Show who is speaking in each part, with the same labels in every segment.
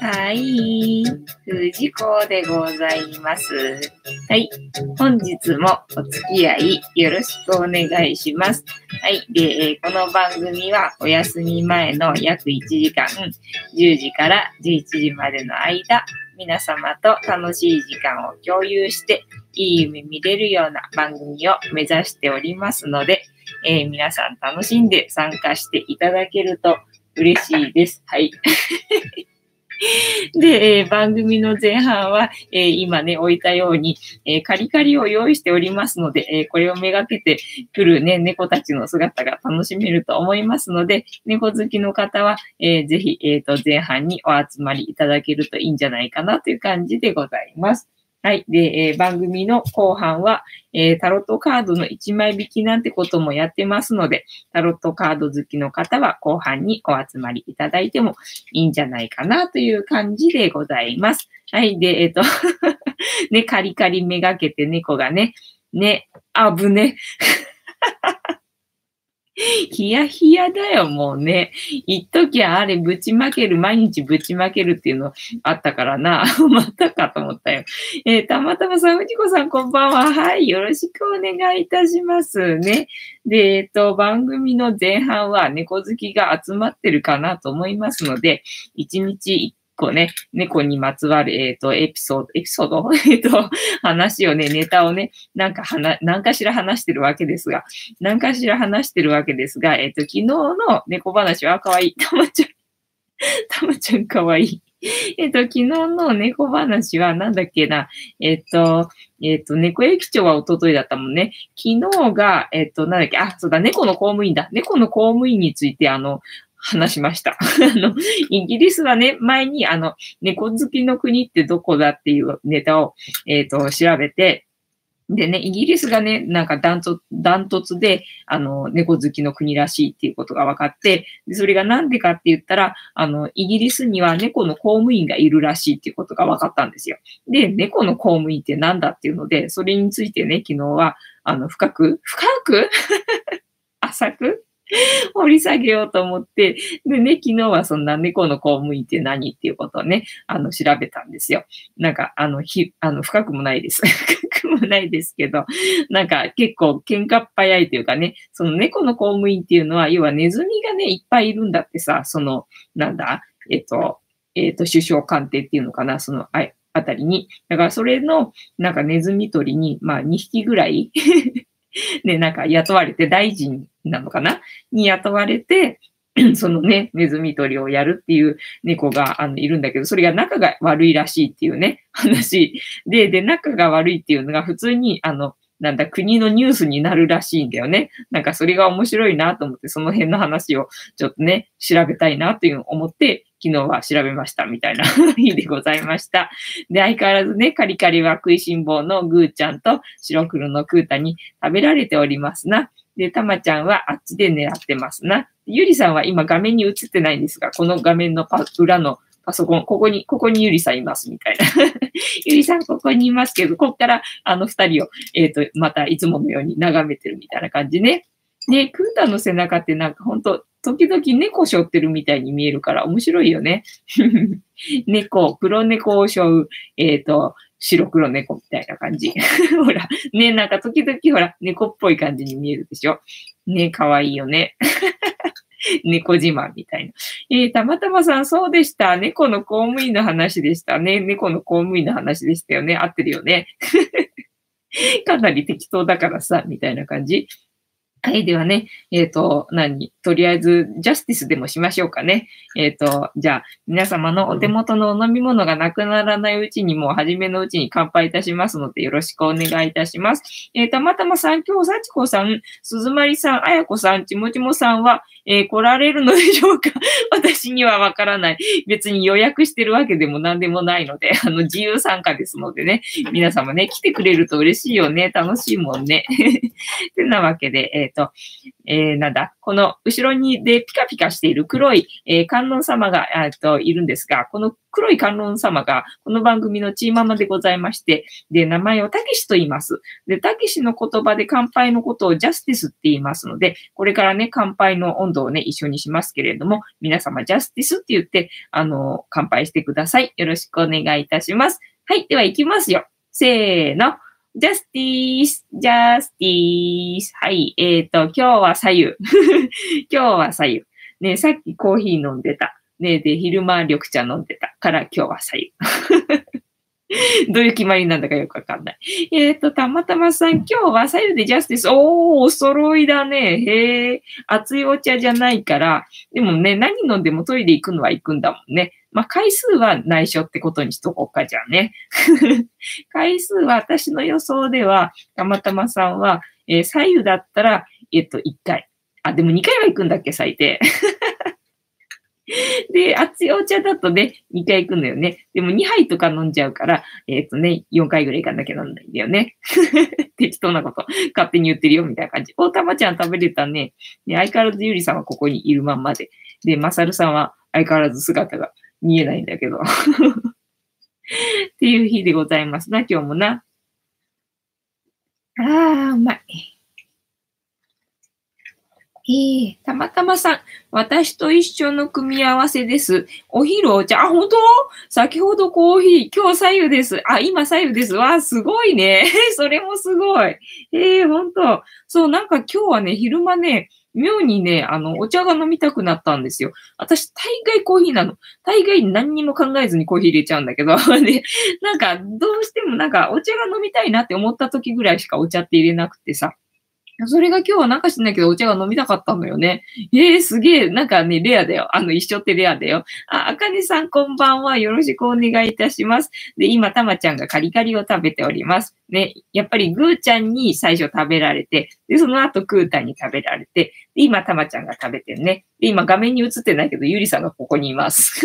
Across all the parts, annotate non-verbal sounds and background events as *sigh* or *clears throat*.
Speaker 1: はい。藤子でございます。はい。本日もお付き合いよろしくお願いします。はい。で、この番組はお休み前の約1時間、10時から11時までの間、皆様と楽しい時間を共有して、いい夢見れるような番組を目指しておりますので、えー、皆さん楽しんで参加していただけると嬉しいです。はい。*laughs* で、えー、番組の前半は、えー、今ね、置いたように、えー、カリカリを用意しておりますので、えこれをめがけてくるね、猫たちの姿が楽しめると思いますので、猫好きの方は、えぜひ、えっ、と、前半にお集まりいただけるといいんじゃないかなという感じでございます。はい。で、えー、番組の後半は、えー、タロットカードの1枚引きなんてこともやってますので、タロットカード好きの方は後半にお集まりいただいてもいいんじゃないかなという感じでございます。はい。で、えっ、ー、と *laughs* ね、カリカリめがけて猫がね、ね、あぶね。*laughs* ヒヤヒヤだよ、もうね。一時はあれぶちまける、毎日ぶちまけるっていうのあったからな。*laughs* またかと思ったよ。えー、たまたまさん、藤子さん、こんばんは。はい、よろしくお願いいたしますね。で、えっ、ー、と、番組の前半は猫好きが集まってるかなと思いますので、一日個ね、猫にまつわる、えっ、ー、と、エピソード、エピソード？*laughs* えっと、話をね、ネタをね、なんか話、なんかしら話してるわけですが、なんかしら話してるわけですが、えっ、ー、と、昨日の猫話はかわい。*laughs* たまちゃん、たまちゃんかわいい。*laughs* えっと、昨日の猫話はなんだっけな、えっと、えっと、猫駅長は一昨日だったもんね。昨日が、えっと、なんだっけ、あ、そうだ、猫の公務員だ。猫の公務員について、あの、話しました。*laughs* あの、イギリスはね、前にあの、猫好きの国ってどこだっていうネタを、えっ、ー、と、調べて、でね、イギリスがね、なんかダントダントツで、あの、猫好きの国らしいっていうことが分かって、でそれがなんでかって言ったら、あの、イギリスには猫の公務員がいるらしいっていうことが分かったんですよ。で、猫の公務員ってなんだっていうので、それについてね、昨日は、あの、深く、深く？*laughs* 浅く？*laughs* 掘り下げようと思って、でね、昨日はそんな猫の公務員って何っていうことをね、あの、調べたんですよ。なんか、あの、ひ、あの、深くもないです。*laughs* 深くもないですけど、なんか結構喧嘩っ早いというかね、その猫の公務員っていうのは、要はネズミがね、いっぱいいるんだってさ、その、なんだ、えっと、えっと、首相官邸っていうのかな、その、ああたりに。だからそれの、なんかネズミ捕りに、まあ2匹ぐらい *laughs* *laughs* ね、なんか雇われて大臣なのかな？に雇われて、*clears throat* そのね、ネズミ捕りをやるっていう猫があのいるんだけど、それが仲が悪いらしいっていうね、*laughs* 話で、で、仲が悪いっていうのが普通に、あの、なんだ、国のニュースになるらしいんだよね。なんかそれが面白いなと思って、その辺の話をちょっとね、調べたいなという思って、昨日は調べましたみたいな *laughs* 日でございました。で、相変わらずね、カリカリは食いしん坊のグーちゃんと白黒のクータに食べられておりますな。で、たまちゃんはあっちで狙ってますな。ゆりさんは今画面に映ってないんですが、この画面の裏のパソコン、ここに、ここにゆりさんいますみたいな。*laughs* ゆりさんここにいますけど、こっからあの二人を、えっ、ー、と、またいつものように眺めてるみたいな感じね。で、クータの背中ってなんかほんと、時々猫背負ってるみたいに見えるから面白いよね。*laughs* 猫、黒猫を背負う、えっ、ー、と、白黒猫みたいな感じ。*laughs* ほら、ね、なんか時々ほら、猫っぽい感じに見えるでしょ。ね、かわいいよね。*laughs* 猫自慢みたいな。えー、たまたまさん、そうでした。猫の公務員の話でしたね。猫の公務員の話でしたよね。合ってるよね。かなり適当だからさ、みたいな感じ。はい、ではね、えっ、ー、と、何？とりあえず、ジャスティスでもしましょうかね。えっ、ー、と、じゃあ、皆様のお手元のお飲み物がなくならないうちに、もう初めのうちに乾杯いたしますので、よろしくお願いいたします。えー、たまたまさん、今日、幸子さん、鈴まりさん、あやこさん、ちもちもさんは、えー、来られるのでしょうか？*laughs* 私にはわからない。別に予約してるわけでも何でもないので、あの、自由参加ですのでね、皆様ね、来てくれると嬉しいよね。楽しいもんね。*laughs* てなわけで、えっ、と、えー、なんだ、この後ろにでピカピカしている黒い、えー、観音様が、えっと、いるんですが、この黒い観音様が、この番組のチーママでございまして、で、名前をたけしと言います。で、たけしの言葉で乾杯のことをジャスティスって言いますので、これからね、乾杯の温度をね、一緒にしますけれども、皆様ジャスティスって言って、あの、乾杯してください。よろしくお願いいたします。はい、では行きますよ。せーの。ジャスティース、ジャスティース。はい。えっ、ー、と、今日は左右。*laughs* 今日は左右。ね、さっきコーヒー飲んでた。ね、で、昼間緑茶飲んでたから今日は左右。*laughs* どういう決まりなんだかよくわかんない。えっ、ー、と、たまたまさん、今日は左右でジャスティス。おー、お揃いだね。へえ、熱いお茶じゃないから。でもね、何飲んでもトイレ行くのは行くんだもんね。まあ、回数は内緒ってことにしとこうか、じゃあね。*laughs* 回数は私の予想では、たまたまさんは、えー、左右だったら、えっ、と、1回。あ、でも2回は行くんだっけ、最低。*laughs* で、熱いお茶だとね、2回行くのよね。でも2杯とか飲んじゃうから、えっ、ー、とね、4回ぐらい行かなきゃなんないんだよね。*laughs* 適当なこと勝手に言ってるよ、みたいな感じ。おたまちゃん食べれたね。ね相変わらずゆりさんはここにいるまんまで。で、まさるさんは相変わらず姿が見えないんだけど。っていう日でございますな、今日もな。ああ、うまい。ええたまたまさん、私と一緒の組み合わせです。お昼お茶、あ、本当？先ほどコーヒー、今日左右です。あ、今左右です。わあ、すごいね。*laughs* それもすごい。ええ本当そう、なんか今日はね、昼間ね、妙にね、あの、お茶が飲みたくなったんですよ。私、大概コーヒーなの。大概何にも考えずにコーヒー入れちゃうんだけど、*laughs* で、なんか、どうしてもなんか、お茶が飲みたいなって思った時ぐらいしかお茶って入れなくてさ。それが今日はなんか知んないけど、お茶が飲みたかったのよね。ええー、すげえ、なんかね、レアだよ。あの、一緒ってレアだよ。あ、あかねさんこんばんは。よろしくお願いいたします。で、今、たまちゃんがカリカリを食べております。ね、やっぱりぐーちゃんに最初食べられて、で、その後クータンに食べられて、で、今、たまちゃんが食べてるね。で、今、画面に映ってないけど、ゆりさんがここにいます。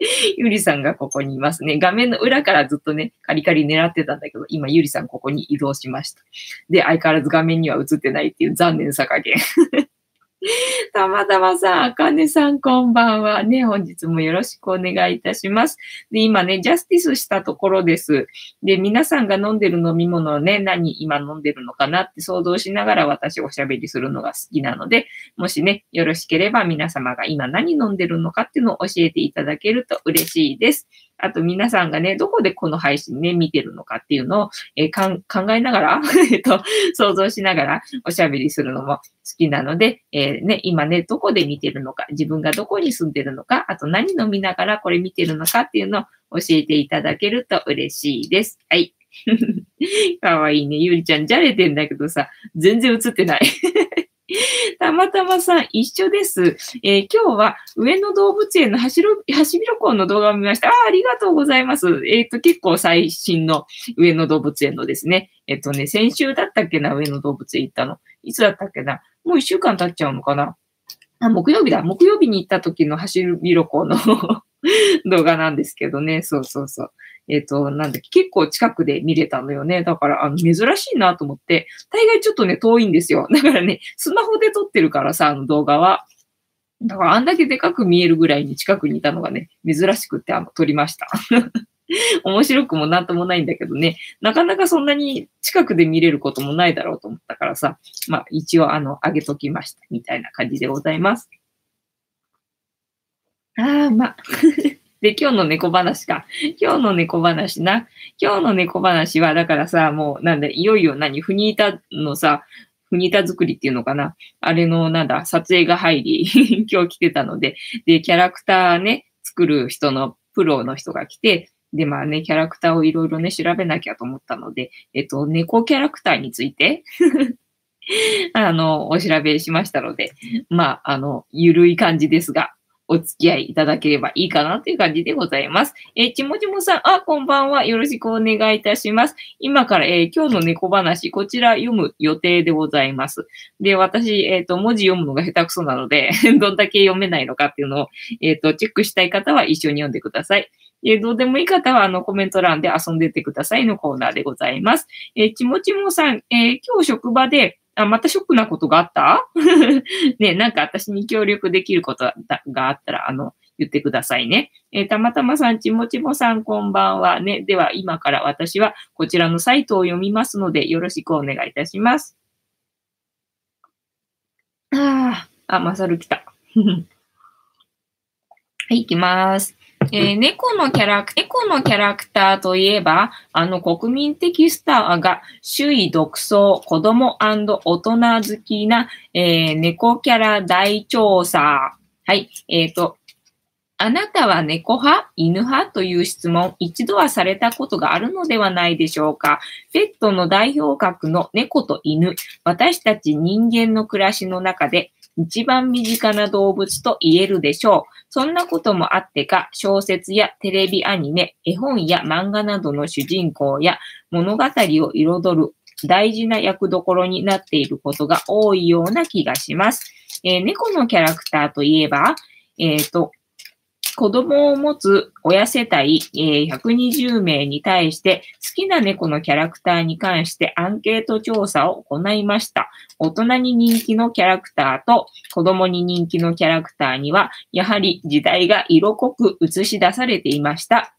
Speaker 1: *laughs* ゆりさんがここにいますね。画面の裏からずっとね、カリカリ狙ってたんだけど、今ゆりさんここに移動しました。で、相変わらず画面には映ってないっていう残念さ加減。*laughs* たまたまさん、あかねさん、こんばんは。ね、本日もよろしくお願いいたします。で、今ね、ジャスティスしたところです。で、皆さんが飲んでる飲み物をね、何今飲んでるのかなって想像しながら私おしゃべりするのが好きなので、もしね、よろしければ皆様が今何飲んでるのかっていうのを教えていただけると嬉しいです。あと皆さんがね、どこでこの配信ね、見てるのかっていうのを、えー、考えながら *laughs* えっと、想像しながらおしゃべりするのも好きなので、えー、ね、今ね、どこで見てるのか、自分がどこに住んでるのか、あと何飲みながらこれ見てるのかっていうのを教えていただけると嬉しいです。はい。*laughs* かわいいね。ゆりちゃん、じゃれてんだけどさ、全然映ってない *laughs* たまたまさん、一緒です。えー、今日は上野動物園の走る、走り旅行の動画を見ました。ああ、ありがとうございます。えっ、ー、と、結構最新の上野動物園のですね。えっ、ー、とね、先週だったっけな、上野動物園行ったの。いつだったっけな。もう一週間経っちゃうのかな。あ、木曜日だ。木曜日に行った時の走る旅行の *laughs* 動画なんですけどね。そうそうそう。えっ、ー、と、なんだっけ、結構近くで見れたのよね。だから、あの、珍しいなと思って、大概ちょっとね、遠いんですよ。*laughs* だからね、スマホで撮ってるからさ、あの動画は。だから、あんだけでかく見えるぐらいに近くにいたのがね、珍しくって、あの、撮りました。*laughs* 面白くもなんともないんだけどね、なかなかそんなに近くで見れることもないだろうと思ったからさ、まあ一応あの、あげときました、みたいな感じでございます。ああ、まあで、今日の猫話か。今日の猫話な。今日の猫話は、だからさ、もう、なんだ、いよいよ何、フニータのさ、フニータ作りっていうのかな。あれの、なんだ、撮影が入り、*laughs* 今日来てたので、で、キャラクターね、作る人のプロの人が来て、で、まあね、キャラクターをいろいろね、調べなきゃと思ったので、えっと、猫キャラクターについて？*laughs* あの、お調べしましたので、まあ、あの、ゆるい感じですが、お付き合いいただければいいかなという感じでございます。えー、ちもちもさん、あ、こんばんは。よろしくお願いいたします。今から、えー、今日の猫話、こちら読む予定でございます。で、私、えっ、ー、と、文字読むのが下手くそなので *laughs* どんだけ読めないのかっていうのを、えっ、と、チェックしたい方は一緒に読んでください。え、どうでもいい方は、あの、コメント欄で遊んでてくださいのコーナーでございます。え、ちもちもさん、え、今日職場で、あ、またショックなことがあった？*laughs* ね、なんか私に協力できることがあったら、あの、言ってくださいね。えー、たまたまさん、ちもちもさん、こんばんは。ね。では、今から私はこちらのサイトを読みますので、よろしくお願いいたします。ああ、あ、まさる来た。*laughs* はい、行きます。*laughs* えー、猫のキャラク、猫のキャラクターといえば、あの国民的スターが周囲独走、子供大人好きな、えー、猫キャラ大調査。はい。えっ、ー、と、あなたは猫派？犬派？という質問、一度はされたことがあるのではないでしょうか？ペットの代表格の猫と犬、私たち人間の暮らしの中で一番身近な動物と言えるでしょう。そんなこともあってか、小説やテレビアニメ、絵本や漫画などの主人公や物語を彩る大事な役どころになっていることが多いような気がします。えー、猫のキャラクターといえば、えっ、ー、と、子供を持つ親世帯、えー、120名に対して好きな猫のキャラクターに関してアンケート調査を行いました。大人に人気のキャラクターと子供に人気のキャラクターには、やはり時代が色濃く映し出されていました。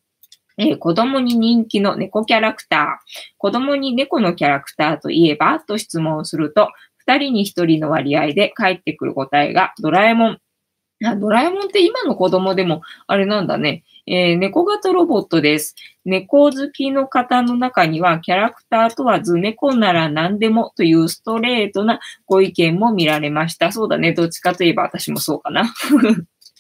Speaker 1: えー、子供に人気の猫キャラクター。子供に猫のキャラクターといえば？と質問すると、二人に一人の割合で返ってくる答えがドラえもん、ドラえもんって今の子供でも、あれなんだね。えー、猫型ロボットです。猫好きの方の中には、キャラクター問わず猫なら何でもというストレートなご意見も見られました。そうだね。どっちかといえば私もそうかな。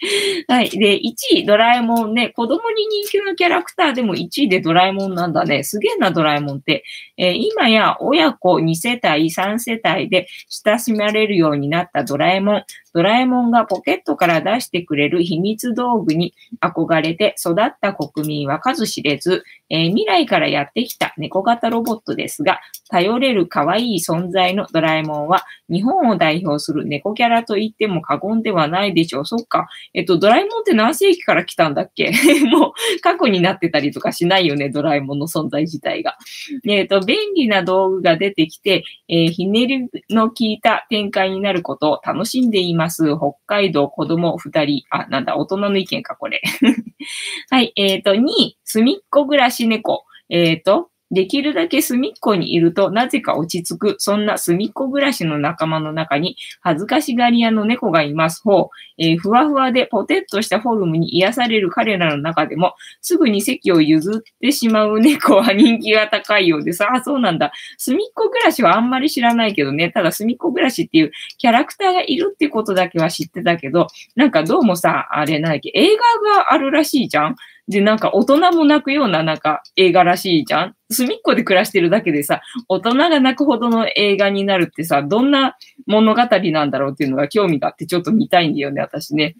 Speaker 1: *laughs* はい。で、1位、ドラえもんね。子供に人気のキャラクターでも1位でドラえもんなんだね。すげえな、ドラえもんって。えー、今や親子2世帯、3世帯で親しまれるようになったドラえもん。ドラえもんがポケットから出してくれる秘密道具に憧れて育った国民は数知れず、えー、未来からやってきた猫型ロボットですが、頼れる可愛い存在のドラえもんは、日本を代表する猫キャラと言っても過言ではないでしょう。そっか。えっと、ドラえもんって何世紀から来たんだっけ？*laughs* もう、過去になってたりとかしないよね、ドラえもんの存在自体が。えっと、便利な道具が出てきて、えー、ひねりの効いた展開になることを楽しんでいます。北海道子供二人。あ、なんだ、大人の意見か、これ。*laughs* はい、えっ、ー、と、2位、すみっこ暮らし猫。えっ、ー、と、できるだけ隅っこにいるとなぜか落ち着く、そんな隅っこ暮らしの仲間の中に恥ずかしがり屋の猫がいます方、えー、ふわふわでポテッとしたフォルムに癒される彼らの中でも、すぐに席を譲ってしまう猫は *laughs* 人気が高いようです。あ、そうなんだ。隅っこ暮らしはあんまり知らないけどね、ただ隅っこ暮らしっていうキャラクターがいるってことだけは知ってたけど、なんかどうもさ、あれなんだっけ、映画があるらしいじゃんで、なんか大人も泣くようななんか映画らしいじゃん？隅っこで暮らしてるだけでさ、大人が泣くほどの映画になるってさ、どんな物語なんだろうっていうのが興味があってちょっと見たいんだよね、私ね。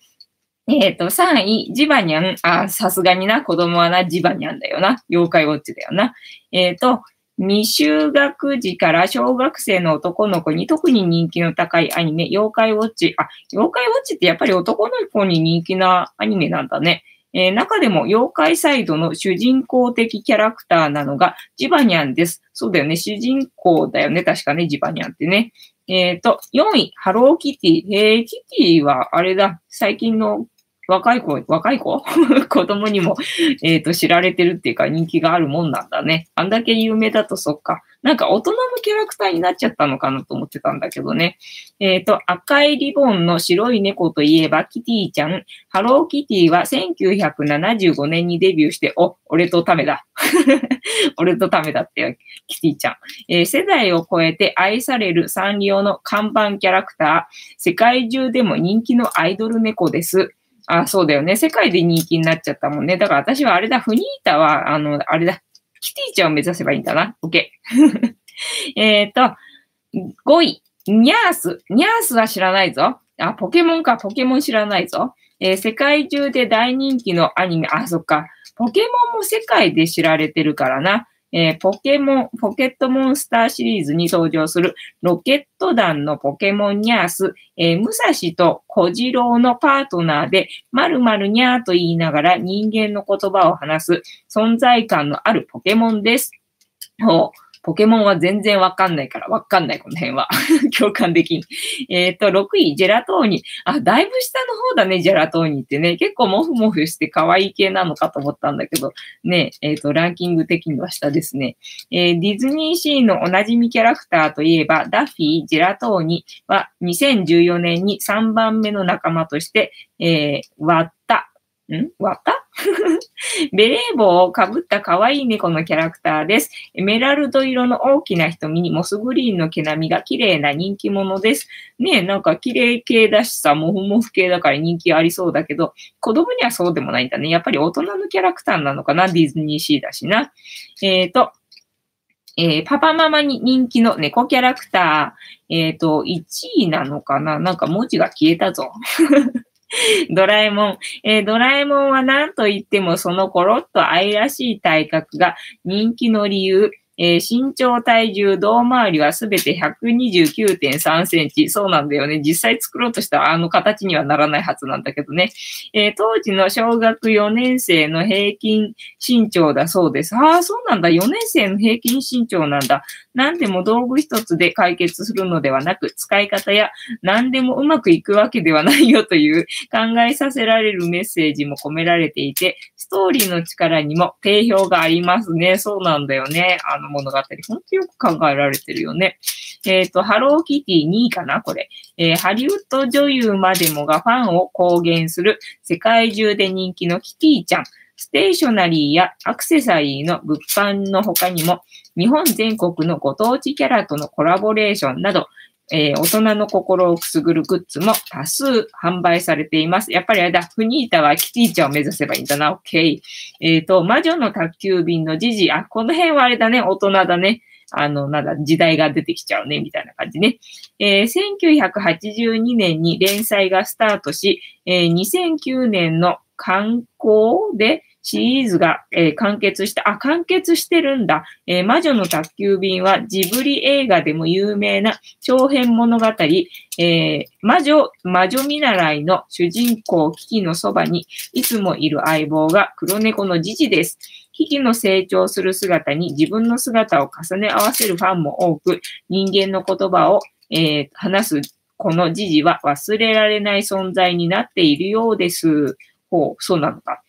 Speaker 1: えっ、ー、と、3位、ジバニャン。あ、さすがにな、子供はな、ジバニャンだよな。妖怪ウォッチだよな。えっ、ー、と、未就学児から小学生の男の子に特に人気の高いアニメ、妖怪ウォッチ。あ、妖怪ウォッチってやっぱり男の子に人気なアニメなんだね。えー、中でも妖怪サイドの主人公的キャラクターなのがジバニャンです。そうだよね。主人公だよね。確かね、ジバニャンってね。えっ、ー、と、4位、ハローキティ。えー、キティはあれだ。最近の若い子、若い子？*laughs* 子供にも、*laughs* えっ、ー、と、知られてるっていうか人気があるもんなんだね。あんだけ有名だとそっか。なんか大人のキャラクターになっちゃったのかなと思ってたんだけどね。えっ、ー、と、赤いリボンの白い猫といえばキティちゃん。ハローキティは1975年にデビューして、お、俺とためだ。*laughs* 俺とためだってキティちゃん。えー、世代を超えて愛されるサンリオの看板キャラクター。世界中でも人気のアイドル猫です。あ、そうだよね。世界で人気になっちゃったもんね。だから私はあれだ、フニータは、あの、あれだ、キティちゃんを目指せばいいんだな。OK。*laughs* えっと、5位、ニャース。ニャースは知らないぞ。あ、ポケモンか、ポケモン知らないぞ。えー、世界中で大人気のアニメ、あ、そっか。ポケモンも世界で知られてるからな。えー、ポケモン、ポケットモンスターシリーズに登場するロケット団のポケモンニャース、えー、武蔵と小次郎のパートナーで、まるまるニャーと言いながら人間の言葉を話す存在感のあるポケモンです。ほう。ポケモンは全然わかんないから、わかんない、この辺は。*laughs* 共感できん。えっ、と、6位、ジェラトーニ。あ、だいぶ下の方だね、ジェラトーニってね。結構モフモフして可愛い系なのかと思ったんだけど、ね、えっ、と、ランキング的には下ですね。えー、ディズニーシーのおなじみキャラクターといえば、ダッフィー、ジェラトーニは2014年に3番目の仲間として、えー、割った、ん？割った？*laughs* ベレー帽をかぶった可愛い猫のキャラクターです。エメラルド色の大きな瞳にモスグリーンの毛並みが綺麗な人気者です。ねえ、なんか綺麗系だしさ、モフモフ系だから人気ありそうだけど、子供にはそうでもないんだね。やっぱり大人のキャラクターなのかなディズニーシーだしな。えっ、ー、と、えー、パパママに人気の猫キャラクター、えっ、ー、と、1位なのかな？なんか文字が消えたぞ。*laughs* *laughs* ドラえもん、えー、ドラえもんは何と言ってもそのコロッと愛らしい体格が人気の理由、えー、身長、体重、胴回りはすべて129.3センチ。そうなんだよね。実際作ろうとしたらあの形にはならないはずなんだけどね。えー、当時の小学4年生の平均身長だそうです。ああ、そうなんだ。4年生の平均身長なんだ。何でも道具一つで解決するのではなく、使い方や何でもうまくいくわけではないよという考えさせられるメッセージも込められていて、ストーリーの力にも定評がありますね。そうなんだよね。あの物語。本当よく考えられてるよね。えっ、ー、と、ハローキティ2位かなこれ。えー、ハリウッド女優までもがファンを公言する世界中で人気のキティちゃん。ステーショナリーやアクセサリーの物販の他にも、日本全国のご当地キャラとのコラボレーションなど、えー、大人の心をくすぐるグッズも多数販売されています。やっぱりあれだ、フニータはキティちゃんを目指せばいいんだな、オッケー。えっ、ー、と、魔女の宅急便のジジ、あ、この辺はあれだね、大人だね。あの、なんだ、時代が出てきちゃうね、みたいな感じね。えー、1982年に連載がスタートし、えー、2009年の観光でシリーズが、えー、完結した、あ、完結してるんだ。えー、魔女の宅急便はジブリ映画でも有名な長編物語、えー、魔女、魔女見習いの主人公キキのそばにいつもいる相棒が黒猫のジジです。キキの成長する姿に自分の姿を重ね合わせるファンも多く、人間の言葉を、えー、話すこのジジは忘れられない存在になっているようです。ほう、そうなのか。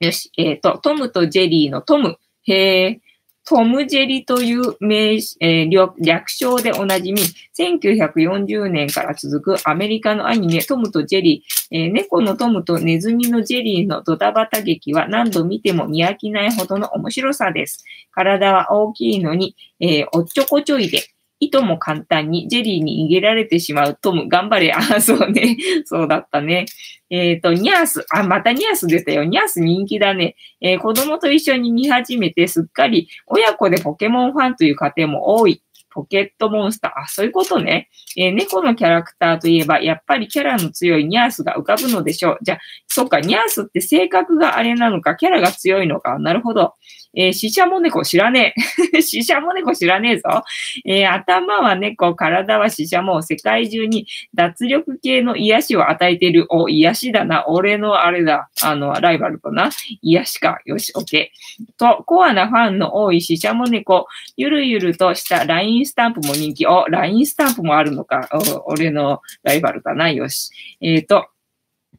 Speaker 1: よし。えっ、ー、と、トムとジェリーのトム。へえ。トム・ジェリーという名、えー、略称でおなじみ、1940年から続くアメリカのアニメ、トムとジェリー、えー、猫のトムとネズミのジェリーのドタバタ劇は何度見ても見飽きないほどの面白さです。体は大きいのに、えー、おっちょこちょいで、いとも簡単にジェリーに逃げられてしまうトム、頑張れ。*laughs* あ、そうね。そうだったね。えっ、ー、と、ニャース。あ、またニャース出たよ。ニャース人気だね。えー、子供と一緒に見始めてすっかり親子でポケモンファンという家庭も多い。ポケットモンスター。あ、そういうことね。えー、猫のキャラクターといえば、やっぱりキャラの強いニャースが浮かぶのでしょう。じゃ、そっか、ニャースって性格があれなのか、キャラが強いのか。なるほど。えー、死者も猫知らねえ。*laughs* 死者も猫知らねえぞ。えー、頭は猫、体は死者も世界中に脱力系の癒しを与えている。お、癒しだな。俺のあれだ。あの、ライバルとな。癒しか。よし、オッケー。と、コアなファンの多い死者も猫。ゆるゆるとしたラインスタンプも人気。お、ラインスタンプもあるのか。お俺のライバルだな。よし。えっ、ー、と、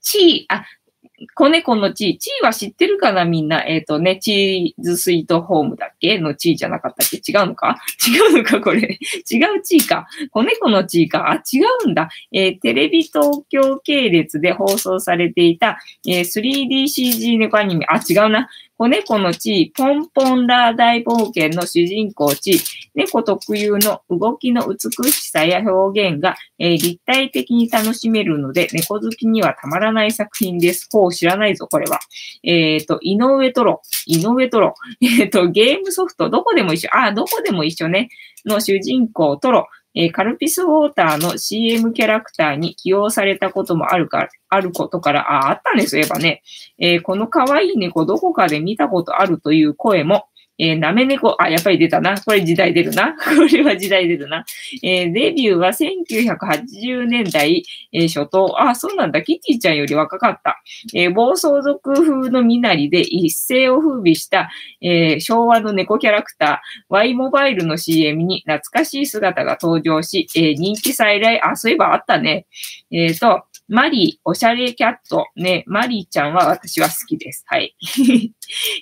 Speaker 1: チー、あ、子猫の地位。地位は知ってるかなみんな。えっ、ー、とね、チーズスイートホームだっけ？の地位じゃなかったっけ？違うのか？違うのか？これ。違う地位か。子猫の地位か。あ、違うんだ。えー、テレビ東京系列で放送されていた、えー、3DCG 猫アニメ。あ、違うな。子猫の地位、ポンポンラー大冒険の主人公地位、猫特有の動きの美しさや表現が、えー、立体的に楽しめるので、猫好きにはたまらない作品です。ほう、知らないぞ、これは。えっ、ー、と、井上トロ。井上トロ。えっ、ー、と、ゲームソフト、どこでも一緒。あ、どこでも一緒ね。の主人公トロ。えカルピスウォーターの CM キャラクターに起用されたこともあるかあることから、あ、あったんです、そういえばね。え、この可愛い猫どこかで見たことあるという声も、えー、なめ猫、あ、やっぱり出たな。これ時代出るな。*laughs* これは時代出るな。えー、デビューは1980年代、えー、初頭。あ、そうなんだ。キティちゃんより若かった。えー、暴走族風の身なりで一世を風靡した、えー、昭和の猫キャラクター、Y モバイルの CM に懐かしい姿が登場し、えー、人気再来、あ、そういえばあったね。えっ、と、マリー、おしゃれキャット。ね、マリーちゃんは私は好きです。はい。*laughs*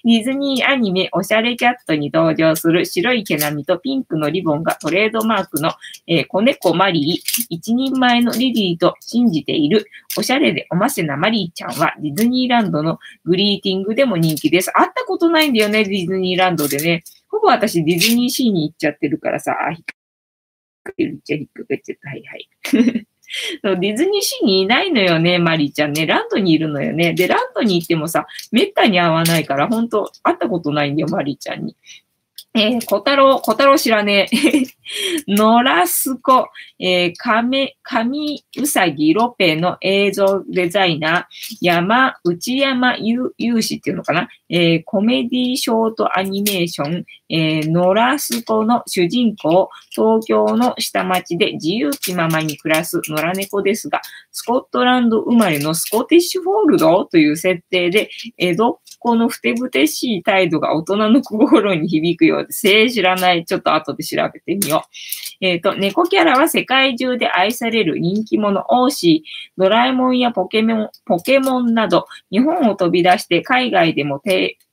Speaker 1: ディズニーアニメ、おしゃれキャットに登場する白い毛並みとピンクのリボンがトレードマークの、えー、子猫マリー、一人前のリリーと信じている、おしゃれでおませなマリーちゃんはディズニーランドのグリーティングでも人気です。会ったことないんだよね、ディズニーランドでね。ほぼ私ディズニーシーに行っちゃってるからさ、あ、引っかけるっちゃ引っかけちゃった。はいはい。*laughs* そうディズニーシーにいないのよね、マリーちゃんね。ランドにいるのよね。で、ランドに行ってもさ、めったに会わないから、本当会ったことないんだよ、マリーちゃんに。えー、小太郎、小太郎知らねえ。ノラスコ、えー、亀、神うさぎロペの映像デザイナー、山、内山ゆうしっていうのかな、えー、コメディショートアニメーション、えー、ノラスコの主人公、東京の下町で自由気ままに暮らす野良猫ですが、スコットランド生まれのスコティッシュフォールドという設定で、江戸っこのふてぶてしい態度が大人の心に響くようで、せい知らない、ちょっと後で調べてみよう。えっ、ー、と、猫キャラは世界中で愛される人気者、オーシー、ドラえもんやポケモン、ポケモンなど、日本を飛び出して海外でも、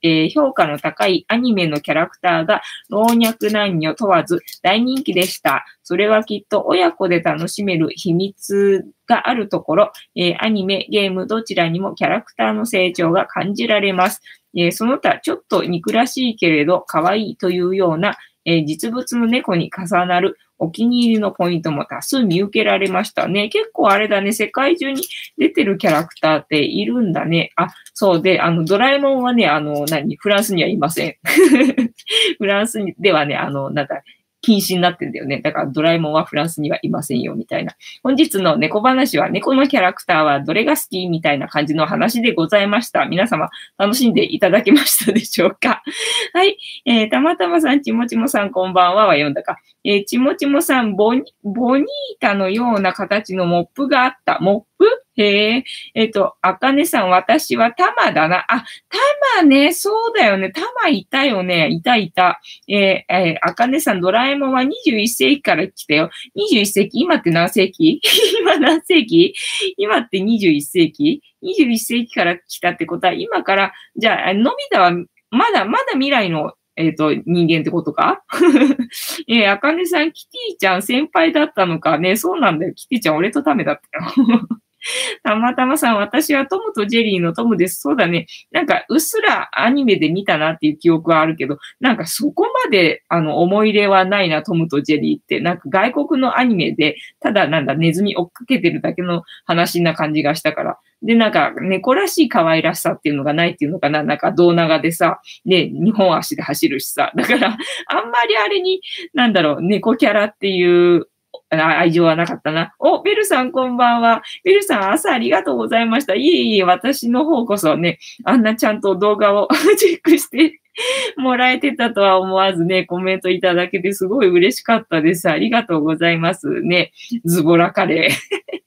Speaker 1: えー、評価の高いアニメのキャラクターが老若男女問わず大人気でした。それはきっと親子で楽しめる秘密があるところ、えー、アニメ、ゲームどちらにもキャラクターの成長が感じられます。えー、その他、ちょっと憎らしいけれど可愛いというような、えー、実物の猫に重なるお気に入りのポイントも多数見受けられましたね。結構あれだね、世界中に出てるキャラクターっているんだね。あ、そうで、あの、ドラえもんはね、あの、何、フランスにはいません。*laughs* フランスではね、あの、なんか、禁止になってんだよね。だからドラえもんはフランスにはいませんよ、みたいな。本日の猫話は猫のキャラクターはどれが好きみたいな感じの話でございました。皆様楽しんでいただけましたでしょうか？*laughs* はい。えー、たまたまさん、ちもちもさん、こんばんはは読んだか。えー、ちもちもさん、ボニ、ボニータのような形のモップがあった。モップ？へえ、えっ、と、あかねさん、私はタマだな。あ、タマね、そうだよね。タマいたよね。いたいた。えー、えー、あかねさん、ドラえもんは21世紀から来たよ。21世紀？今って何世紀？*laughs* 今何世紀？今って21世紀 ?21 世紀から来たってことは、今から、じゃあ、のび太は、まだ、まだ未来のえっ、ー、と、人間ってことか？*laughs* えー、あかねさん、キティちゃん先輩だったのかね。そうなんだよ。キティちゃん俺とためだったよ。*laughs* たまたまさん、私はトムとジェリーのトムです。そうだね。なんか、うっすらアニメで見たなっていう記憶はあるけど、なんかそこまで、あの、思い入れはないな、トムとジェリーって。なんか外国のアニメで、ただなんだ、ネズミ追っかけてるだけの話な感じがしたから。で、なんか、猫らしい可愛らしさっていうのがないっていうのかな。なんか、胴長でさ、ね、日本足で走るしさ。だから、あんまりあれに、なんだろう、猫キャラっていう愛情はなかったな。お、ベルさんこんばんは。ベルさん朝ありがとうございました。いえいえ、私の方こそね、あんなちゃんと動画を *laughs* チェックして *laughs* もらえてたとは思わずね、コメントいただけてすごい嬉しかったです。ありがとうございますね。ズボラカレー。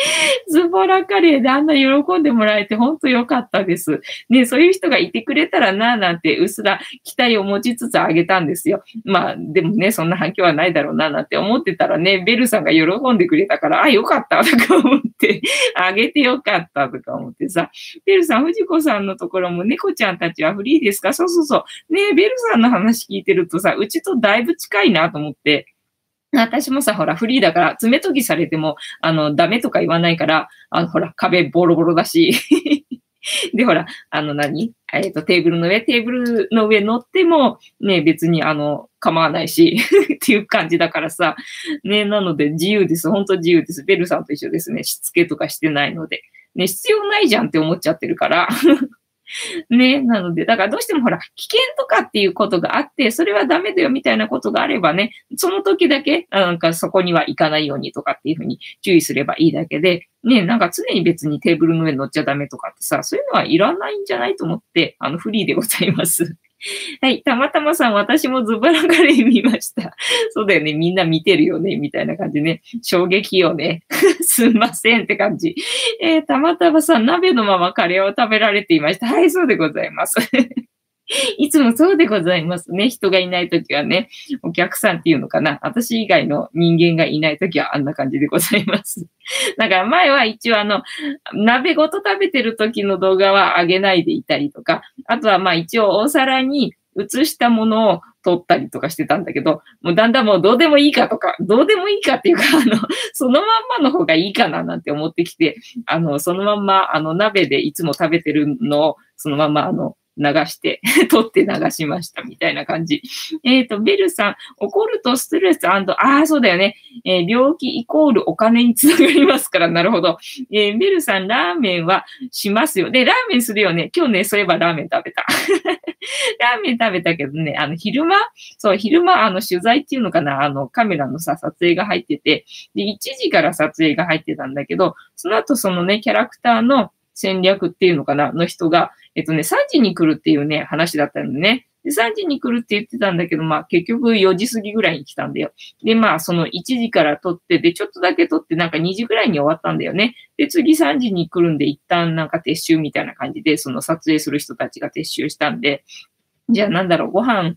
Speaker 1: *laughs* ズボラカレーであんな喜んでもらえて本当良かったです。ね、そういう人がいてくれたらな、なんてうっすら期待を持ちつつあげたんですよ。まあ、でもね、そんな反響はないだろうな、なんて思ってたらね、ベルさんが喜んでくれたから、あ、よかったとか思って、あげてよかったとか思ってさ、ベルさん、藤子さんのところも猫ちゃんたちはフリーですか？そうそうそう。ね、ベルさんの話聞いてるとさ、うちとだいぶ近いなと思って、*laughs* 私もさ、ほら、フリーだから、爪研ぎされても、あの、ダメとか言わないから、あの、ほら、壁ボロボロだし。*laughs* で、ほら、あの何、えっ、と、テーブルの上、テーブルの上乗っても、ね、別に、あの、構わないし *laughs* っていう感じだからさ、ね、なので自由です。本当自由です。ベルさんと一緒ですね。しつけとかしてないので。ね、必要ないじゃんって思っちゃってるから *laughs* ね、なので、だからどうしてもほら、危険とかっていうことがあって、それはダメだよみたいなことがあればね、その時だけ、なんかそこには行かないようにとかっていうふうに注意すればいいだけで、ね、なんか常に別にテーブルの上に乗っちゃダメとかってさ、そういうのはいらないんじゃないと思って、あの、フリーでございます。*laughs* はい。たまたまさん、私もズバラカレー見ました。*laughs* そうだよね。みんな見てるよね。みたいな感じね。衝撃よね。*laughs* すんませんって感じ。えー、たまたまさん、鍋のままカレーを食べられていました。はい、そうでございます。*laughs* いつもそうでございますね。人がいないときはね、お客さんっていうのかな。私以外の人間がいないときはあんな感じでございます。*laughs* だから前は一応あの、鍋ごと食べてる時の動画は上げないでいたりとか、あとはまあ一応お皿に映したものを撮ったりとかしてたんだけど、もうだんだんもうどうでもいいかとか、どうでもいいかっていうか、*laughs* あの、そのまんまの方がいいかななんて思ってきて、あの、そのまんま、あの、鍋でいつも食べてるのを、そのまま、あの、流して *laughs* 取って流しましたみたいな感じ。えっ、ー、と、ベルさん、怒るとストレスああ、そうだよね。えー、病気イコールお金につながりますから、なるほど。えー、ベルさん、ラーメンはしますよ。で、ラーメンするよね。今日ね、そういえばラーメン食べた。*laughs* ラーメン食べたけどね、あの、昼間そう、昼間、あの、取材っていうのかな、あの、カメラのさ、撮影が入ってて、で、1時から撮影が入ってたんだけど、その後そのね、キャラクターの戦略っていうのかな、の人が、えっとね、3時に来るっていうね、話だったのね。で、3時に来るって言ってたんだけど、まあ結局4時過ぎぐらいに来たんだよ。で、まあその1時から撮って、で、ちょっとだけ撮ってなんか2時ぐらいに終わったんだよね。で、次3時に来るんで一旦なんか撤収みたいな感じで、その撮影する人たちが撤収したんで、じゃあなんだろう、ご飯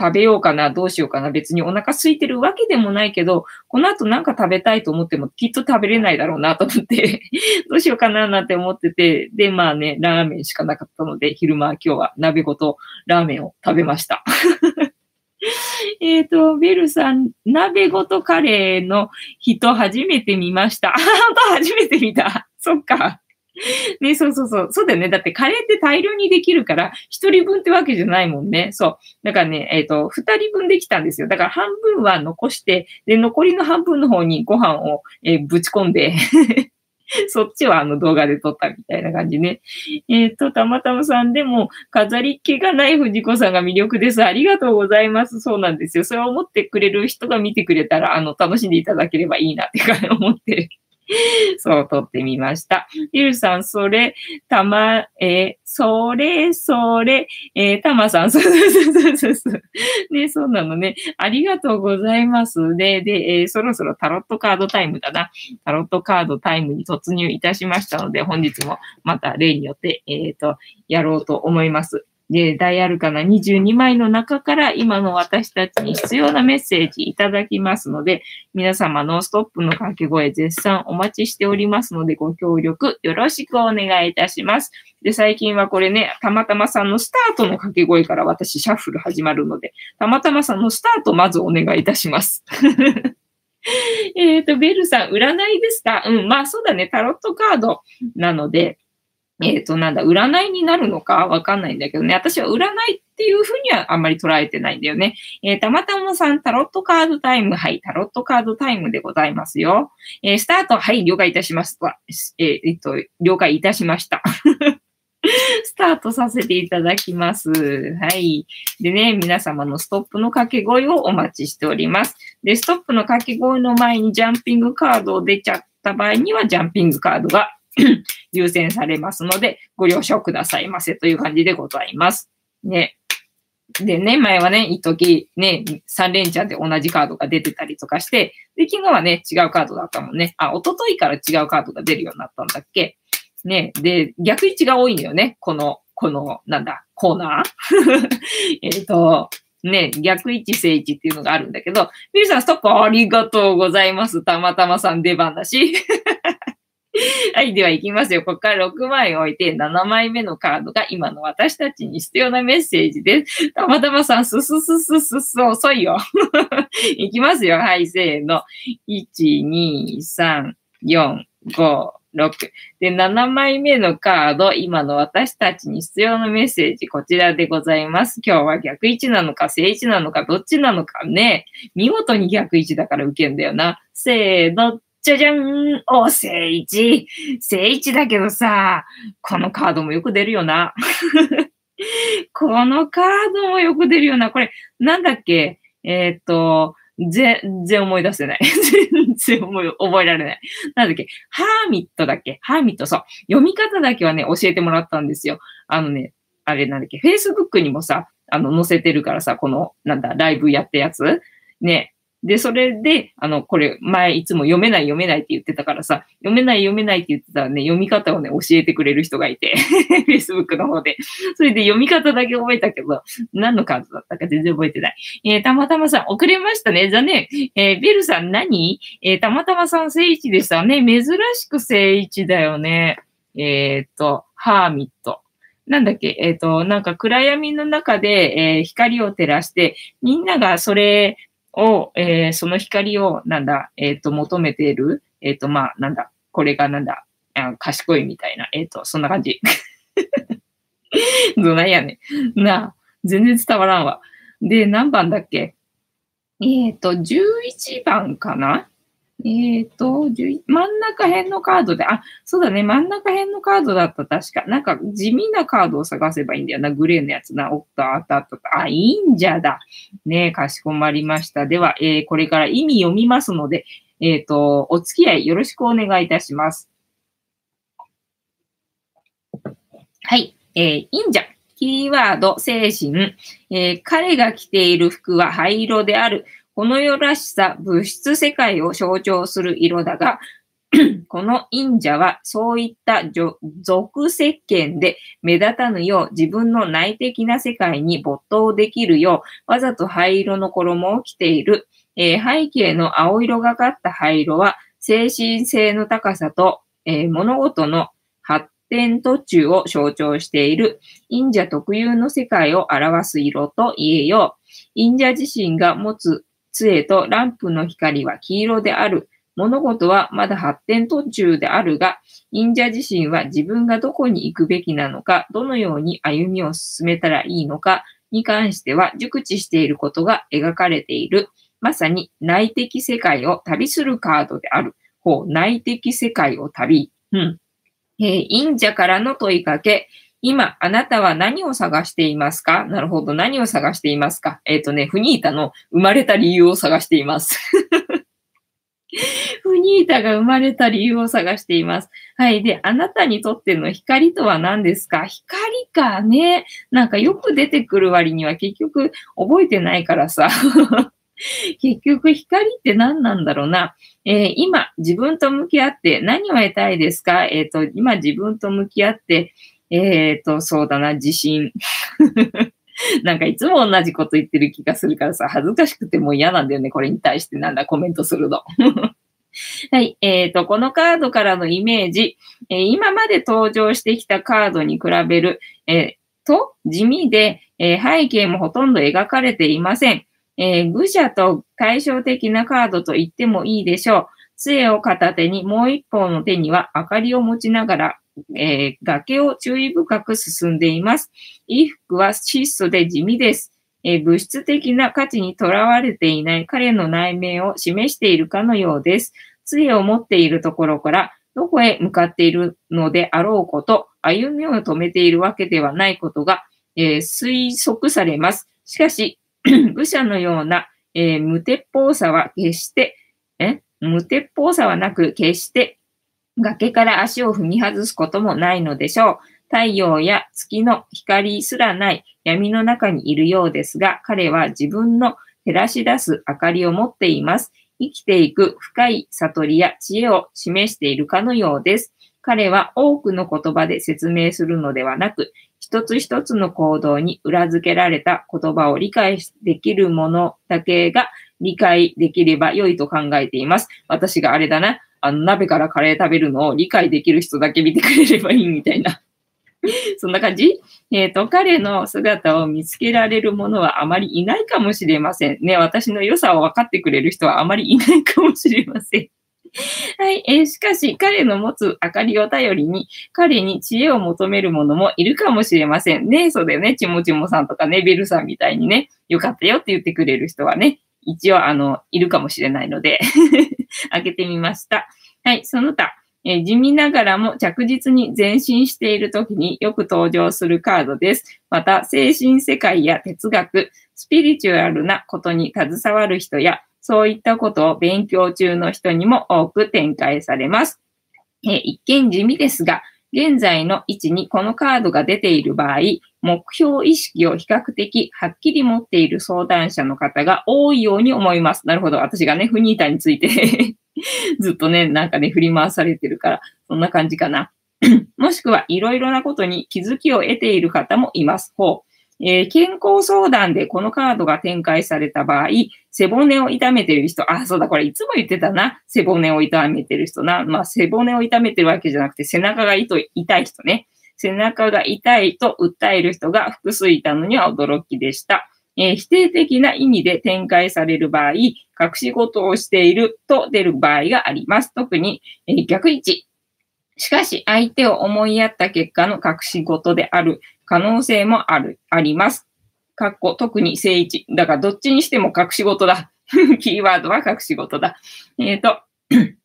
Speaker 1: 食べようかな、どうしようかな。別にお腹空いてるわけでもないけど、この後なんか食べたいと思ってもきっと食べれないだろうなと思って *laughs* どうしようかななんて思ってて、で、まあね、ラーメンしかなかったので、昼間今日は鍋ごとラーメンを食べました *laughs* えっと、ベルさん、鍋ごとカレーの人初めて見ました。*laughs* 本当初めて見た。そっか。ね、そうそうそう。そうだよね。だってカレーって大量にできるから、一人分ってわけじゃないもんね。そう。だからね、えっ、ー、と、二人分できたんですよ。だから半分は残して、で、残りの半分の方にご飯を、えー、ぶち込んで *laughs* そっちはあの動画で撮ったみたいな感じね。えっ、ー、と、たまたまさんでも飾り気がない藤子さんが魅力です。ありがとうございます。そうなんですよ。それを思ってくれる人が見てくれたら、あの、楽しんでいただければいいなって思って *laughs* そう、撮ってみました。ゆるさん、それ、たま、えー、それ、それ、えー、たまさん、そうそうそうそうそう。ね、そうなのね。ありがとうございます。で、で、えー、そろそろタロットカードタイムだな。タロットカードタイムに突入いたしましたので、本日もまた例によって、えっ、ー、と、やろうと思います。で、ダイアルカナ22枚の中から今の私たちに必要なメッセージいただきますので、皆様のストップの掛け声絶賛お待ちしておりますので、ご協力よろしくお願いいたします。で、最近はこれね、たまたまさんのスタートの掛け声から私シャッフル始まるので、たまたまさんのスタートまずお願いいたします。*laughs* えっと、ベルさん、占いですか？うん、まあそうだね、タロットカードなので、えっ、ー、と、なんだ、占いになるのかわかんないんだけどね。私は占いっていうふうにはあんまり捉えてないんだよね。えー、たまたまさん、タロットカードタイム。はい、タロットカードタイムでございますよ。えー、スタート、はい、了解いたします。え、えっと、了解いたしました。*laughs* スタートさせていただきます。はい。でね、皆様のストップの掛け声をお待ちしております。で、ストップの掛け声の前にジャンピングカードを出ちゃった場合には、ジャンピングカードが *clears throat* 優先されますので、ご了承くださいませという感じでございます。ね。でね、前はね、一時ね、3連チャンで同じカードが出てたりとかして、で、昨日はね、違うカードだったもんね。あ、一昨日から違うカードが出るようになったんだっけ？ね、で、逆位置が多いのよね。この、この、なんだ、コーナー？*laughs* えっと、ね、逆位置正位置っていうのがあるんだけど、ミルさんストップありがとうございます。たまたまさん出番だし。*laughs* *laughs* はい、では行きますよ。ここから6枚置いて、7枚目のカードが今の私たちに必要なメッセージです。たまたまさん、すすすすすす、遅いよ。*laughs* いきますよ。はい、せーの。1、2、3、4、5、6。で、7枚目のカード、今の私たちに必要なメッセージ、こちらでございます。今日は逆位置なのか、正位置なのか、どっちなのかね。見事に逆位置だから受けんだよな。せーの。じゃじゃんお、聖一。聖一だけどさ、このカードもよく出るよな。*laughs* このカードもよく出るよな。これ、なんだっけ？えー、っと、全然思い出せない。*laughs* 全然思い、覚えられない。なんだっけ？ハーミットだっけ？ハーミット、そう。読み方だけはね、教えてもらったんですよ。あのね、あれなんだっけ ?Facebook にもさ、あの、載せてるからさ、この、なんだ、ライブやったやつ？ね。で、それで、あの、これ、前いつも読めない読めないって言ってたからさ、読めない読めないって言ってたらね、読み方をね、教えてくれる人がいて、*laughs* Facebook の方で。それで読み方だけ覚えたけど、何のカードだったか全然覚えてない。えー、たまたまさん、遅れましたね。残念。えー、ベルさん何？えー、たまたまさん正一でしたね。珍しく正一だよね。えっ、と、ハーミット。なんだっけ、えっ、と、なんか暗闇の中で、え光を照らして、みんながそれを、えー、その光を、なんだ、えっ、と、求めている、えっ、と、まあ、なんだ、これがなんだ、あ賢いみたいな、えっ、と、そんな感じ。*laughs* どないやねん。なあ、全然伝わらんわ。で、何番だっけ？えっ、と、11番かな？えっ、ー、と、真ん中辺のカードで、あ、そうだね、真ん中辺のカードだった確か。なんか地味なカードを探せばいいんだよな。グレーのやつな。おっと、あったあった。あ、いいんじゃだ。ねかしこまりました。では、えー、これから意味読みますので、えっ、ー、と、お付き合いよろしくお願いいたします。はい。えー、忍者。キーワード、精神。えー、彼が着ている服は灰色である。この世らしさ、物質世界を象徴する色だが、*clears throat* この忍者はそういった俗石鹸で目立たぬよう自分の内的な世界に没頭できるようわざと灰色の衣を着ている。えー、背景の青色がかった灰色は精神性の高さと、えー、物事の発展途中を象徴している忍者特有の世界を表す色と言えよう。忍者自身が持つ杖とランプの光は黄色である。物事はまだ発展途中であるが、忍者自身は自分がどこに行くべきなのか、どのように歩みを進めたらいいのかに関しては熟知していることが描かれている。まさに内的世界を旅するカードである。ほう、内的世界を旅。うん。えー、忍者からの問いかけ。今、あなたは何を探していますか？なるほど。何を探していますか？えっ、ー、とね、フニータの生まれた理由を探しています。*laughs* フニータが生まれた理由を探しています。はい。で、あなたにとっての光とは何ですか？光かね。なんかよく出てくる割には結局覚えてないからさ。*laughs* 結局光って何なんだろうな。えー、今自分と向き合って何を得たいですか？えっ、ー、と、今自分と向き合ってえっ、ー、と、そうだな、自信。*laughs* なんかいつも同じこと言ってる気がするからさ、恥ずかしくてもう嫌なんだよね。これに対してなんだ、コメントするの。*laughs* はい。えっ、ー、と、このカードからのイメージ、えー、今まで登場してきたカードに比べる、えー、と、地味で、え背景もほとんど描かれていません。え愚者と対照的なカードと言ってもいいでしょう。杖を片手にもう一方の手には明かりを持ちながらえー、崖を注意深く進んでいます。衣服は質素で地味です。えー、物質的な価値にとらわれていない彼の内面を示しているかのようです。杖を持っているところからどこへ向かっているのであろうこと、歩みを止めているわけではないことが、えー、推測されます。しかし、*clears throat* 愚者のような、えー、無鉄砲さは決して、え？無鉄砲さはなく、決して崖から足を踏み外すこともないのでしょう。太陽や月の光すらない闇の中にいるようですが、彼は自分の照らし出す明かりを持っています。生きていく深い悟りや知恵を示しているかのようです。彼は多くの言葉で説明するのではなく、一つ一つの行動に裏付けられた言葉を理解できるものだけが理解できれば良いと考えています。私があれだな。あの、鍋からカレー食べるのを理解できる人だけ見てくれればいいみたいな。*laughs* そんな感じ？えっ、ー、と、彼の姿を見つけられる者はあまりいないかもしれません。ね、私の良さを分かってくれる人はあまりいないかもしれません。*laughs* はい。えー、しかし、彼の持つ明かりを頼りに、彼に知恵を求める者もいるかもしれませんね。そうだよね。ちもちもさんとかね、ベルさんみたいにね、よかったよって言ってくれる人はね、一応、あの、いるかもしれないので *laughs* 開けてみました。はい、その他、えー、地味ながらも着実に前進している時によく登場するカードです。また、精神世界や哲学、スピリチュアルなことに携わる人や、そういったことを勉強中の人にも多く展開されます。えー、一見地味ですが、現在の位置にこのカードが出ている場合、目標意識を比較的はっきり持っている相談者の方が多いように思います。なるほど。私がね、フニータについて *laughs* ずっとね、なんかね、振り回されてるから、そんな感じかな。*coughs* もしくは、いろいろなことに気づきを得ている方もいます。ほう。えー、健康相談でこのカードが展開された場合、背骨を痛めてる人、あ、そうだ、これいつも言ってたな。背骨を痛めてる人な。まあ、背骨を痛めてるわけじゃなくて、背中が痛い人ね。背中が痛いと訴える人が複数いたのには驚きでした。えー、否定的な意味で展開される場合、隠し事をしていると出る場合があります。特に、えー、逆位置。しかし、相手を思いやった結果の隠し事である可能性もある、あります。かっこ、特に正位置。だから、どっちにしても隠し事だ。*laughs* キーワードは隠し事だ。えっ、ー、と、*clears throat*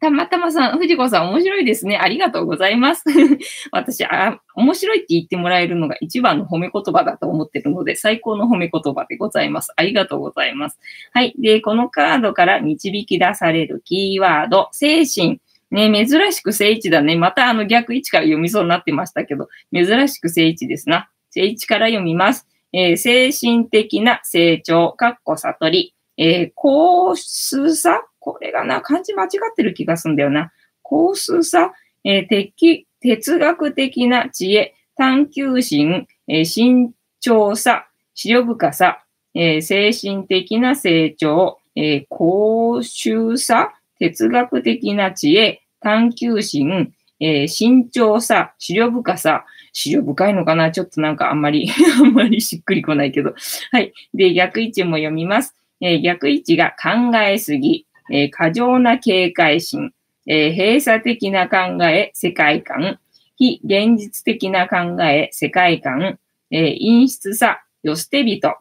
Speaker 1: たまたまさん、藤子さん面白いですね。ありがとうございます。*laughs* 私あ、面白いって言ってもらえるのが一番の褒め言葉だと思ってるので、最高の褒め言葉でございます。ありがとうございます。はい。で、このカードから導き出されるキーワード、精神。ね、珍しく正位置だね。またあの逆位置から読みそうになってましたけど、珍しく正位置ですな。正位置から読みます。えー、精神的な成長、かっこ悟り、えー、高数さこれがな、漢字間違ってる気がすんだよな。高数さ、えー、的、哲学的な知恵、探求心、えー、慎重さ、資料深さ、えー、精神的な成長、えー、高収さ、哲学的な知恵、探求心、えー、慎重さ、資料深さ、資料深いのかな？ちょっとなんかあんまり *laughs* あんまりしっくりこないけど。はい。で、逆位置も読みます。えー、逆位置が考えすぎ、えー、過剰な警戒心、えー、閉鎖的な考え、世界観、非現実的な考え、世界観、え、陰湿さ、よ捨て人、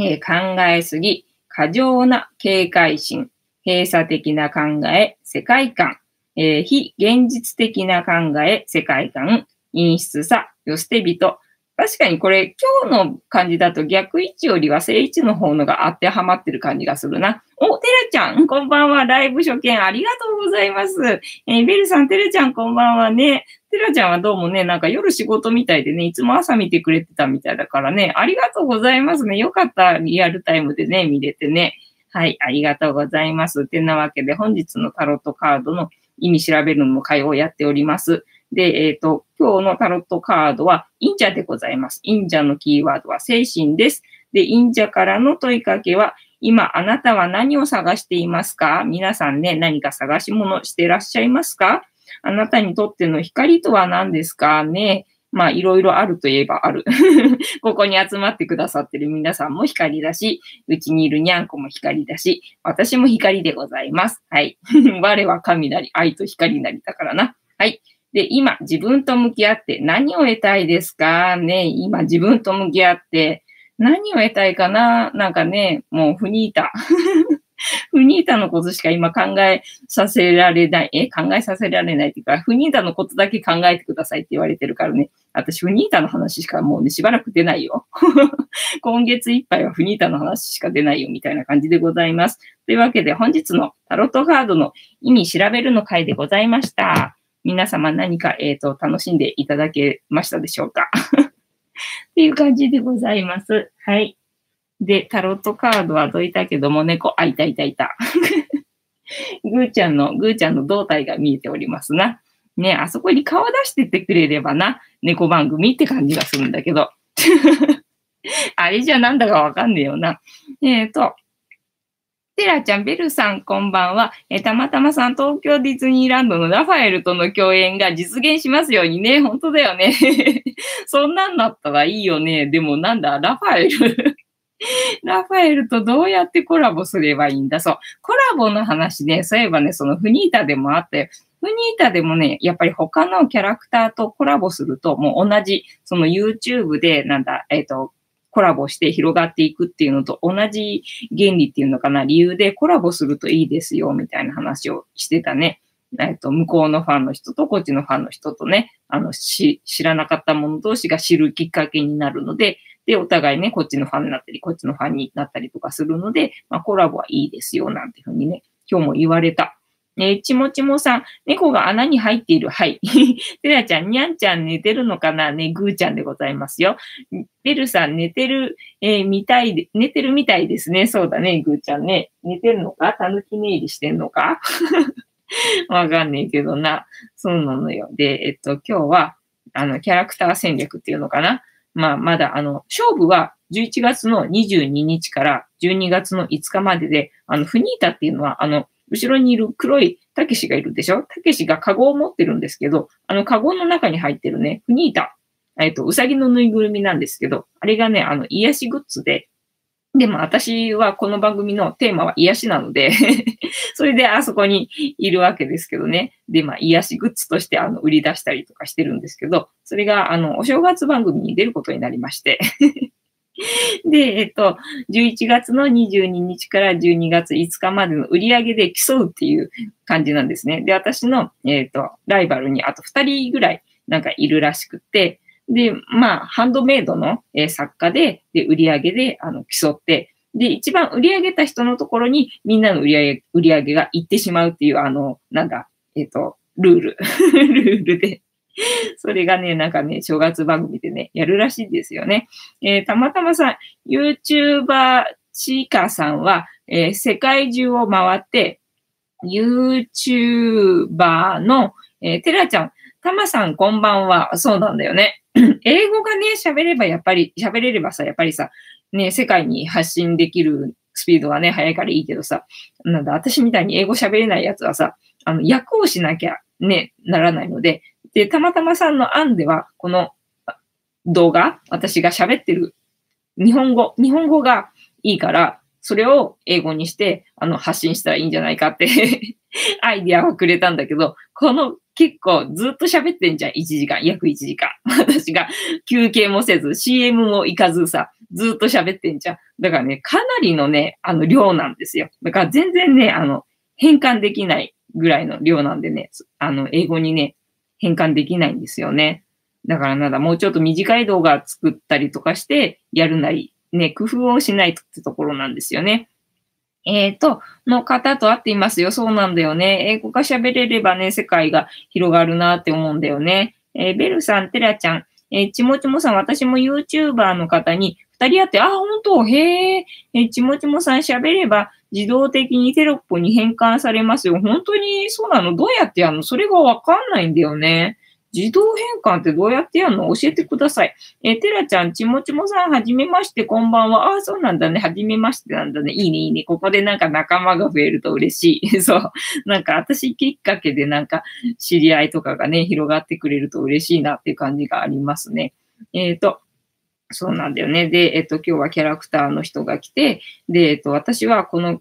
Speaker 1: え、考えすぎ、過剰な警戒心、閉鎖的な考え、世界観、え、非現実的な考え、世界観、陰湿さ、よ捨て人。確かにこれ、今日の感じだと逆位置よりは正位置の方のが当てはまってる感じがするな。お、てらちゃん、こんばんは。ライブ初見ありがとうございます。えー、ベルさん、てらちゃん、こんばんはね。てらちゃんはどうもね、なんか夜仕事みたいでね、いつも朝見てくれてたみたいだからね、ありがとうございますね。よかった。リアルタイムでね、見れてね。はい、ありがとうございます。てなわけで、本日のタロットカードの意味調べるのも会をやっております。で、えっ、ー、と、今日のタロットカードは、忍者でございます。忍者のキーワードは精神です。で、忍者からの問いかけは、今あなたは何を探していますか？皆さんね、何か探し物してらっしゃいますか？あなたにとっての光とは何ですか？ねまあ、いろいろあるといえばある。*laughs* ここに集まってくださってる皆さんも光だし、うちにいるにゃんこも光だし、私も光でございます。はい。*laughs* 我は神なり、愛と光なりだからな。はい。で、今、自分と向き合って何を得たいですか？ね、今、自分と向き合って、何を得たいかな？なんかね、もう、フニータ。*laughs* フニータのことしか今考えさせられない、え、考えさせられないっていうか、フニータのことだけ考えてくださいって言われてるからね。私、フニータの話しかもうね、しばらく出ないよ。*laughs* 今月いっぱいはフニータの話しか出ないよ、みたいな感じでございます。というわけで、本日のタロットカードの意味調べるの回でございました。皆様何か、えっ、ー、と、楽しんでいただけましたでしょうか？*laughs* っていう感じでございます。はい。で、タロットカードはどいたけども、猫、あ、いたいたいた。*laughs* ぐーちゃんの、ぐーちゃんの胴体が見えておりますな。ね、あそこに顔出してってくれればな、猫番組って感じがするんだけど。*laughs* あれじゃなんだかわかんねえよな。えっ、ー、と、テラちゃん、ベルさん、こんばんは。えたまたまさん、東京ディズニーランドのラファエルとの共演が実現しますようにね。*laughs* 本当だよね。*laughs* そんなんなったらいいよね。でもなんだ、ラファエル *laughs* ラファエルとどうやってコラボすればいいんだそう。コラボの話ね、そういえばね、そのフニータでもあったよ。フニータでもね、やっぱり他のキャラクターとコラボすると、もう同じ、その YouTube で、なんだ、えっ、ー、と、コラボして広がっていくっていうのと同じ原理っていうのかな、理由でコラボするといいですよ、みたいな話をしてたね。えっと、向こうのファンの人とこっちのファンの人とね、あの、し、知らなかった者同士が知るきっかけになるので、で、お互いね、こっちのファンになったり、こっちのファンになったりとかするので、まあ、コラボはいいですよ、なんていうふうにね、今日も言われた。え、ちもちもさん、猫が穴に入っている。はい。*laughs* てらちゃん、にゃんちゃん寝てるのかな？ね、ぐーちゃんでございますよ。ベルさん、寝てる、えー、みたいで、寝てるみたいですね。そうだね、ぐーちゃんね。寝てるのか？たぬき寝入りしてんのか？*laughs* わかんねえけどな。そうなのよ。で、えっと、今日は、あの、キャラクター戦略っていうのかな？まあ、まだ、あの、勝負は11月の22日から12月の5日までで、あの、フニータっていうのは、あの、後ろにいる黒いたけしがいるでしょ？たけしがカゴを持ってるんですけど、あのカゴの中に入ってるね、フニータ、えっと、うさぎのぬいぐるみなんですけど、あれがね、あの、癒しグッズで、でも私はこの番組のテーマは癒しなので *laughs* それであそこにいるわけですけどね。で、まあ癒しグッズとしてあの売り出したりとかしてるんですけど、それがあのお正月番組に出ることになりまして。で、えっと、11月の22日から12月5日までの売り上げで競うっていう感じなんですね。で、私の、えっと、ライバルにあと2人ぐらいなんかいるらしくて、で、まあ、ハンドメイドの、え、作家で、で、売り上げで、あの、競って、で、一番売り上げた人のところにみんなの売り上げ、売り上げが行ってしまうっていう、あの、なんか、えっ、と、ルール。*laughs* ルールで *laughs* それがね、なんかね、正月番組でね、やるらしいんですよね。えー、たまたまさん、YouTuber チカさんは、えー、世界中を回って、YouTuber の、えー、テラちゃん、たまさんこんばんは。そうなんだよね。*clears throat* 英語がね、喋ればやっぱり、喋れればさ、やっぱりさ、ね、世界に発信できるスピードはね、速いからいいけどさ、なんだ、私みたいに英語喋れないやつはさ、あの、訳をしなきゃね、ならないので、で、たまたまさんの案では、この動画、私が喋ってる日本語、日本語がいいから、それを英語にして、あの、発信したらいいんじゃないかって *laughs* アイディアをくれたんだけど、この結構ずっと喋ってんじゃん、1時間、約1時間。私が休憩もせず、CM も行かずさ、ずっと喋ってんじゃん。だからね、かなりのね、あの量なんですよ。だから全然ね、あの、変換できないぐらいの量なんでね、あの、英語にね、変換できないんですよね。だからなんだ、もうちょっと短い動画作ったりとかしてやるなり、ね、工夫をしないとってところなんですよね。えっ、ー、と、の方と会っていますよ。そうなんだよね。英語が喋れればね、世界が広がるなって思うんだよね。えー、ベルさん、テラちゃん、えー、ちもちもさん、私も YouTuber の方に二人会って、あ、本当？へえ、ー、ちもちもさん喋れば自動的にテロップに変換されますよ。本当にそうなの？どうやってやるの？それがわかんないんだよね。自動変換ってどうやってやるの？教えてください。えー、てらちゃん、ちもちもさん、はじめまして、こんばんは。ああ、そうなんだね。はじめましてなんだね。いいね、いいね。ここでなんか仲間が増えると嬉しい。*laughs* そう。なんか私きっかけでなんか知り合いとかがね、広がってくれると嬉しいなっていう感じがありますね。えっ、ー、と、そうなんだよね。で、えっ、と、今日はキャラクターの人が来て、で、えっ、と、私はこの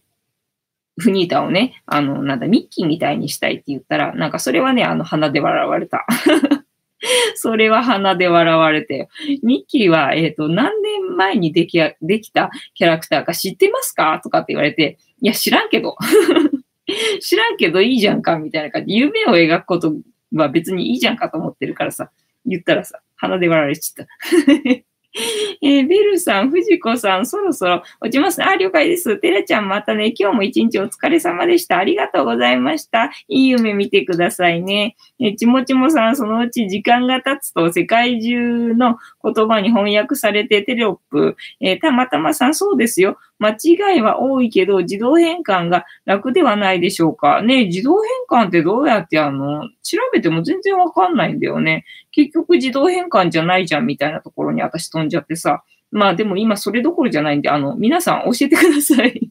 Speaker 1: フニータをね、あの、なんだ、ミッキーみたいにしたいって言ったら、なんかそれはね、あの、鼻で笑われた。*laughs* それは鼻で笑われて。ミッキーは、えっ、と、何年前にできできたキャラクターか知ってますか？とかって言われて、いや、知らんけど。*laughs* 知らんけどいいじゃんかみたいな感じ。夢を描くことは別にいいじゃんかと思ってるからさ、言ったらさ、鼻で笑われちゃった。*laughs* えー、ベルさん、藤子さん、そろそろ落ちますあ、了解です。テラちゃん、またね、今日も一日お疲れ様でした。ありがとうございました。いい夢見てくださいね。えー、ちもちもさん、そのうち時間が経つと世界中の言葉に翻訳されてテロップ、えー、たまたまさん、そうですよ。間違いは多いけど、自動変換が楽ではないでしょうか。ね、自動変換ってどうやってやるの？調べても全然わかんないんだよね。結局自動変換じゃないじゃんみたいなところに私飛んじゃってさ。まあでも今それどころじゃないんで、あの、皆さん教えてください。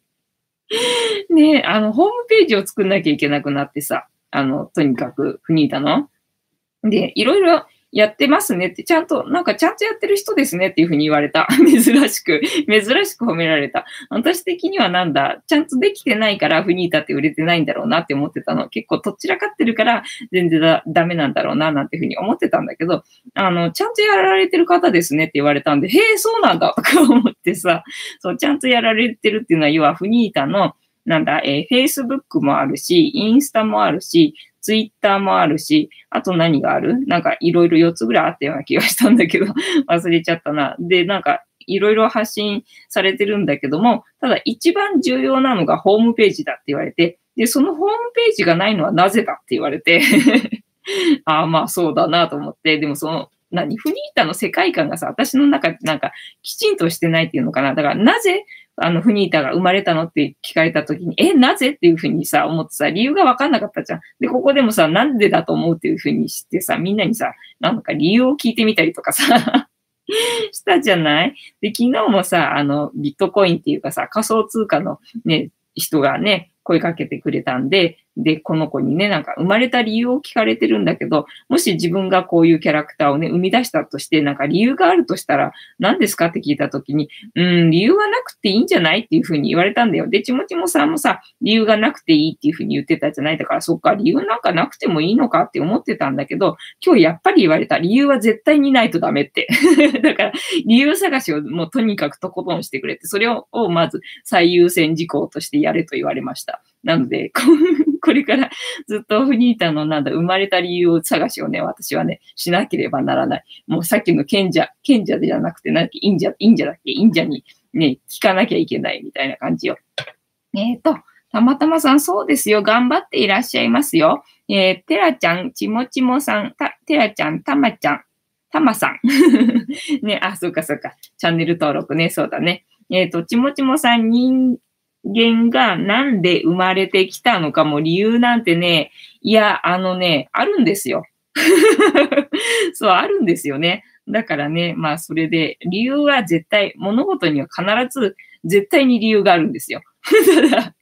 Speaker 1: *laughs* ねあの、ホームページを作んなきゃいけなくなってさ、あの、とにかく、フニータの。で、いろいろやってますねって、ちゃんと、なんかちゃんとやってる人ですねっていうふうに言われた。*laughs* 珍しく、珍しく褒められた。私的にはなんだ、ちゃんとできてないからフニータって売れてないんだろうなって思ってたの。結構とっちらかってるから全然だダメなんだろうななんていうふうに思ってたんだけど、あの、ちゃんとやられてる方ですねって言われたんで、へえ、そうなんだとか *laughs* 思ってさ、そう、ちゃんとやられてるっていうのは、要はフニータのなんだ、えー、Facebook もあるし、インスタもあるし、ツイッターもあるし、あと何がある？なんかいろいろ4つぐらいあったような気がしたんだけど、*laughs* 忘れちゃったな。で、なんかいろいろ発信されてるんだけども、ただ一番重要なのがホームページだって言われて、で、そのホームページがないのはなぜだって言われて *laughs* ああ、まあそうだなと思って、でもその、何、フニータの世界観がさ、私の中でなんかきちんとしてないっていうのかな。だからなぜあの、フニータが生まれたのって聞かれた時に、え、なぜっていうふうにさ、思ってさ、理由がわかんなかったじゃん。で、ここでもさ、なんでだと思うっていうふうにしてさ、みんなにさ、なんか理由を聞いてみたりとかさ *laughs* したじゃない？で、昨日もさ、あの、ビットコインっていうかさ、仮想通貨のね、人がね、声かけてくれたんで、で、この子にね、なんか生まれた理由を聞かれてるんだけど、もし自分がこういうキャラクターをね、生み出したとして、なんか理由があるとしたら、何ですかって聞いたときに、うん、理由はなくていいんじゃないっていうふうに言われたんだよ。で、ちもちもさんもさ、理由がなくていいっていうふうに言ってたじゃないだから、そっか、理由なんかなくてもいいのかって思ってたんだけど、今日やっぱり言われた。理由は絶対にないとダメって。*laughs* だから、理由探しをもうとにかくとことんしてくれて、それをまず最優先事項としてやれと言われました。なので、これからずっとフニータのなんだ、生まれた理由を探しをね、私はね、しなければならない。もうさっきの賢者、賢者じゃなくて、なんか忍者、忍者だっけ？忍者にね、聞かなきゃいけないみたいな感じよ。えっ、ー、と、たまたまさん、そうですよ。頑張っていらっしゃいますよ。えー、てらちゃん、ちもちもさん、た、てらちゃん、たまちゃん、たまさん。*laughs* ね、あ、そうかそうか。チャンネル登録ね、そうだね。えっ、ー、と、ちもちもさん、間がなんで生まれてきたのかも理由なんてね、いや、あのね、あるんですよ。*laughs* そう、あるんですよね。だからね、まあそれで、理由は絶対、物事には必ず絶対に理由があるんですよ。ただ、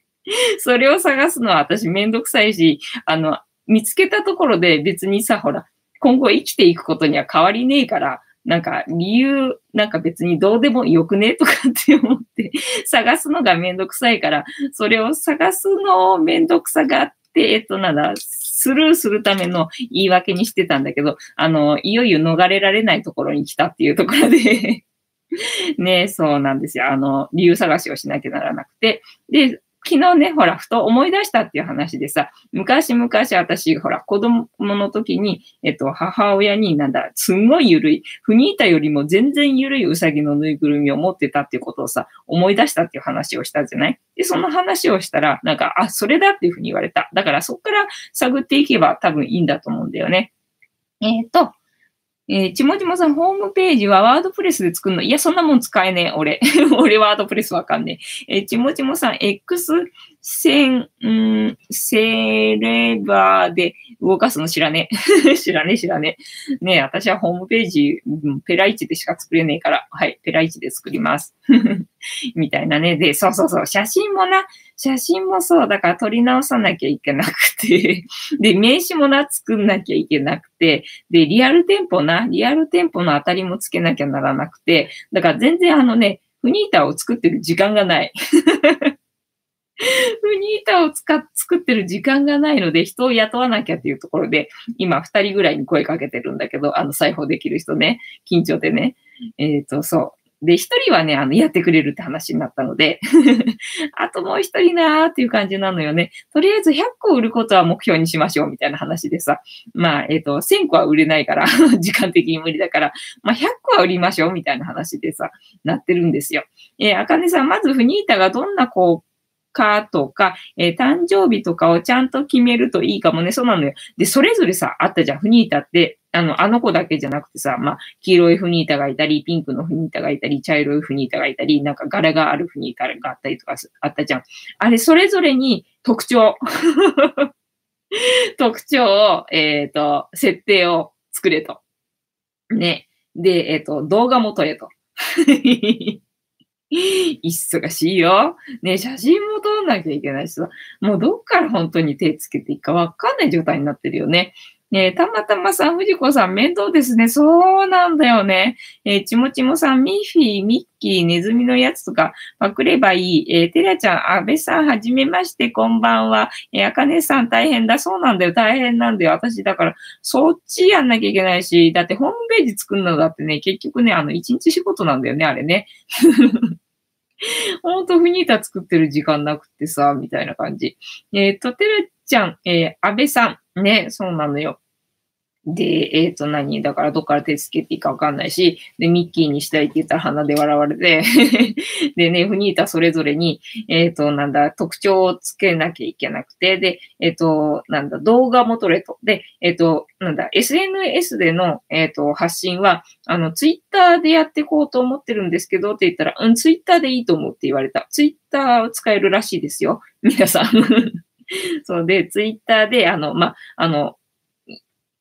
Speaker 1: それを探すのは私めんどくさいし、あの、見つけたところで別にさ、ほら、今後生きていくことには変わりねえから、なんか理由、なんか別にどうでもよくねとかって思って *laughs* 探すのがめんどくさいから、それを探すのをめんどくさがあって、えっと、なんだ、スルーするための言い訳にしてたんだけど、あの、いよいよ逃れられないところに来たっていうところで *laughs* ね、そうなんですよ。あの、理由探しをしなきゃならなくて。で、昨日ね、ほら、ふと思い出したっていう話でさ、昔々私、ほら、子供の時に、えっと、母親になんだ、すんごい緩い、フニータよりも全然緩いウサギのぬいぐるみを持ってたっていうことをさ、思い出したっていう話をしたじゃない？で、その話をしたら、なんか、あ、それだっていうふうに言われた。だからそっから探っていけば多分いいんだと思うんだよね。えっ、ー、と、えー、ちもちもさん、ホームページはワードプレスで作るの？いや、そんなもん使えねえ、俺。*laughs* 俺ワードプレスわかんねえ。えー、ちもちもさん、X 線、んセレバーで動かすの知らねえ。*laughs* 知らねえ、知らねえ。ねえ、私はホームページ、ペライチでしか作れねえから、はい、ペライチで作ります。*laughs* みたいなね。で、そうそうそう、写真もな、写真もそう、だから撮り直さなきゃいけなくて *laughs* で、名刺もな、作んなきゃいけなくて、で、リアル店舗な、リアル店舗の当たりもつけなきゃならなくて、だから全然あのね、フニーターを作ってる時間がない。*laughs* フニータを使っ、作ってる時間がないので、人を雇わなきゃっていうところで、今二人ぐらいに声かけてるんだけど、あの、裁縫できる人ね、緊張でね。えっ、ー、と、そう。で、一人はね、あの、やってくれるって話になったので *laughs* あともう一人なーっていう感じなのよね。とりあえず100個売ることは目標にしましょうみたいな話でさ。まあ、えっ、ー、と、1000個は売れないから *laughs* 時間的に無理だから、まあ、100個は売りましょうみたいな話でさ、なってるんですよ。えー、あかねさん、まずフニータがどんなこう、かとか、えー、誕生日とかをちゃんと決めるといいかもね。そうなのよ。で、それぞれさ、あったじゃん。フニータって、あの、あの子だけじゃなくてさ、まあ、黄色いフニータがいたり、ピンクのフニータがいたり、茶色いフニータがいたり、なんか柄があるフニータがあったりとかあったじゃん。あれ、それぞれに特徴。*laughs* 特徴を、えっ、ー、と、設定を作れと。ね。で、えっ、ー、と、動画も撮れと。忙しいよ。ね、写真も撮んなきゃいけないしさ、もうどっから本当に手つけていいかわかんない状態になってるよね。ねたまたまさん、藤子さん、面倒ですね。そうなんだよね。えー、ちもちもさん、ミッフィー、ミッキー、ネズミのやつとか、パクればいい。えー、てらちゃん、安倍さん、はじめまして、こんばんは。えー、あかねさん、大変だ。そうなんだよ。大変なんだよ。私、だから、そっちやんなきゃいけないし、だってホームページ作るのだってね、結局ね、あの、一日仕事なんだよね、あれね。ほんとフニータ作ってる時間なくてさ、みたいな感じ。えっ、ー、と、てるちゃん、えー、安倍さん。ね、そうなのよ。で、えっ、ー、と何、だからどっから手つけていいかわかんないし、で、ミッキーにしたいって言ったら鼻で笑われて、*laughs* でね、フニータそれぞれに、えっ、ー、と、なんだ、特徴をつけなきゃいけなくて、で、えっ、ー、と、なんだ、動画も撮れと。で、えっ、と、なんだ、SNS での、えっ、と、発信は、あの、ツイッターでやっていこうと思ってるんですけど、って言ったら、うん、ツイッターでいいと思うって言われた。ツイッターを使えるらしいですよ。皆さん。*laughs* そうで、ツイッターで、あの、ま、あの、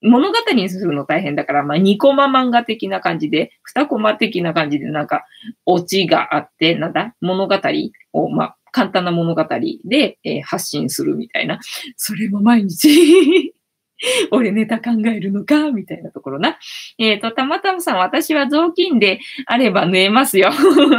Speaker 1: 物語にするの大変だから、まあ、2コマ漫画的な感じで、2コマ的な感じで、なんか、オチがあって、なんだ、物語を、まあ、簡単な物語で、えー、発信するみたいな。それも毎日 *laughs* 俺ネタ考えるのかみたいなところな。えっ、ー、と、たまたまさん、私は雑巾であれば縫えますよ。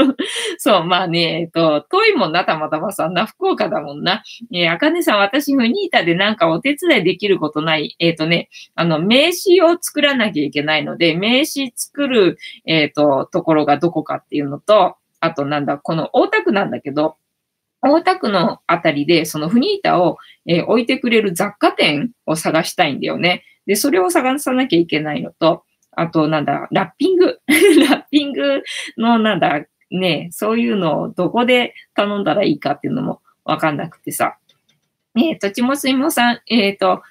Speaker 1: *laughs* そう、まあね、えっ、ー、と、遠いもんな、たまたまさんな、福岡だもんな。えー、あかねさん、私、フニータでなんかお手伝いできることない。えっ、ー、とね、あの、名刺を作らなきゃいけないので、名刺作る、えっ、と、ところがどこかっていうのと、あとなんだ、この大田区なんだけど、大田区のあたりで、そのフニータを、えー、置いてくれる雑貨店を探したいんだよね。で、それを探さなきゃいけないのと、あと、なんだ、ラッピング。*laughs* ラッピングの、なんだ、ね、そういうのをどこで頼んだらいいかっていうのもわかんなくてさ。えっ、ー、と、ちもすいもさん、えっ、ー、と、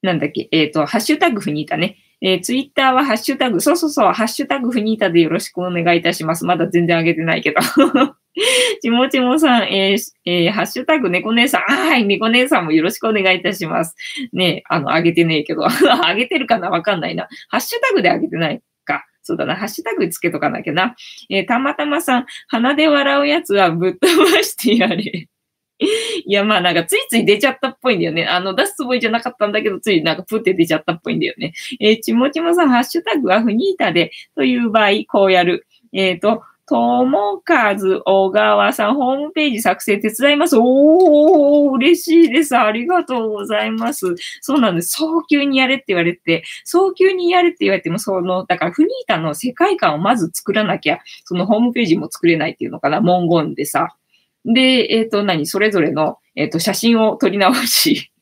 Speaker 1: なんだっけ、えっ、ー、と、ハッシュタグフニータね。えー、ツイッターはハッシュタグ、そうそうそう、ハッシュタグフニータでよろしくお願いいたします。まだ全然上げてないけど。*laughs* ちもちもさん、えーえー、ハッシュタグ猫姉さん、はい、猫姉さんもよろしくお願いいたします。ねあの、上げてねえけど、*laughs* 上げてるかなわかんないな。ハッシュタグで上げてないか。そうだな、ハッシュタグつけとかなきゃな。えー、たまたまさん、鼻で笑うやつはぶっ飛ばしてやれ。いや、まあなんかついつい出ちゃったっぽいんだよね。あの、出すつもりじゃなかったんだけど、ついなんかプって出ちゃったっぽいんだよね。えー、ちもちもさん、ハッシュタグはフニータでという場合、こうやる。えっ、ー、と、ともかず小川さん、ホームページ作成手伝います。おー、嬉しいです。ありがとうございます。そうなんです。早急にやれって言われて、早急にやれって言われても、その、だからフニータの世界観をまず作らなきゃ、そのホームページも作れないっていうのかな、文言でさ。で、えっ、ー、と、何？それぞれの、えっ、ー、と、写真を撮り直し、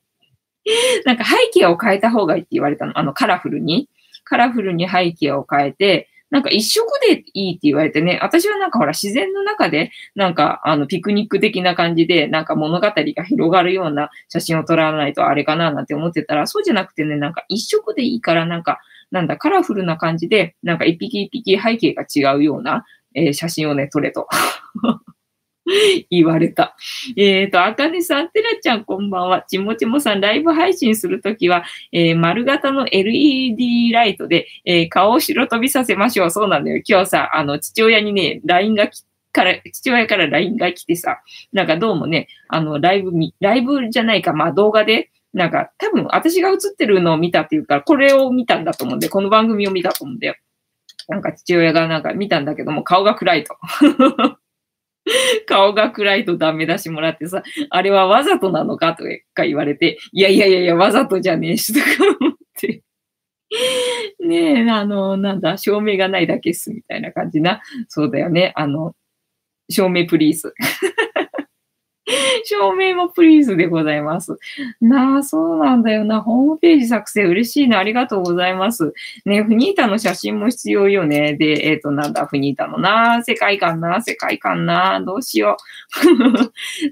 Speaker 1: *laughs* なんか背景を変えた方がいいって言われたの。あの、カラフルに。カラフルに背景を変えて、なんか一色でいいって言われてね、私はなんかほら自然の中で、なんかあのピクニック的な感じで、なんか物語が広がるような写真を撮らないとあれかななんて思ってたら、そうじゃなくてね、なんか一色でいいからなんか、なんだ、カラフルな感じで、なんか一匹一匹背景が違うような、えー、写真をね、撮れと。*laughs* 言われた。えっ、ー、と、あかねさん、てらちゃんこんばんは。ちもちもさん、ライブ配信するときは、えー、丸型の LED ライトで、えー、顔を白飛びさせましょう。そうなんだよ。今日さ、あの、父親にね、LINE が来から、父親から LINE が来てさ、なんかどうもね、あの、ライブみ、ライブじゃないか、まあ動画で、なんか多分私が映ってるのを見たっていうか、これを見たんだと思うんで、この番組を見たと思うんだよ。なんか父親がなんか見たんだけども、顔が暗いと。*laughs* 顔が暗いとダメ出しもらってさ、あれはわざとなのかとか言われて、いやいやいやいや、わざとじゃねえし、とか思って。*laughs* ねえ、あの、なんだ、照明がないだけっす、みたいな感じな。そうだよね。あの、照明プリーズ。*laughs* *laughs* 証明もプリーズでございます。なあ、そうなんだよな。ホームページ作成嬉しいな。ありがとうございます。ね、フニータの写真も必要よね。で、えっ、ー、と、なんだ、フニータのな、世界観な、世界観な、どうしよ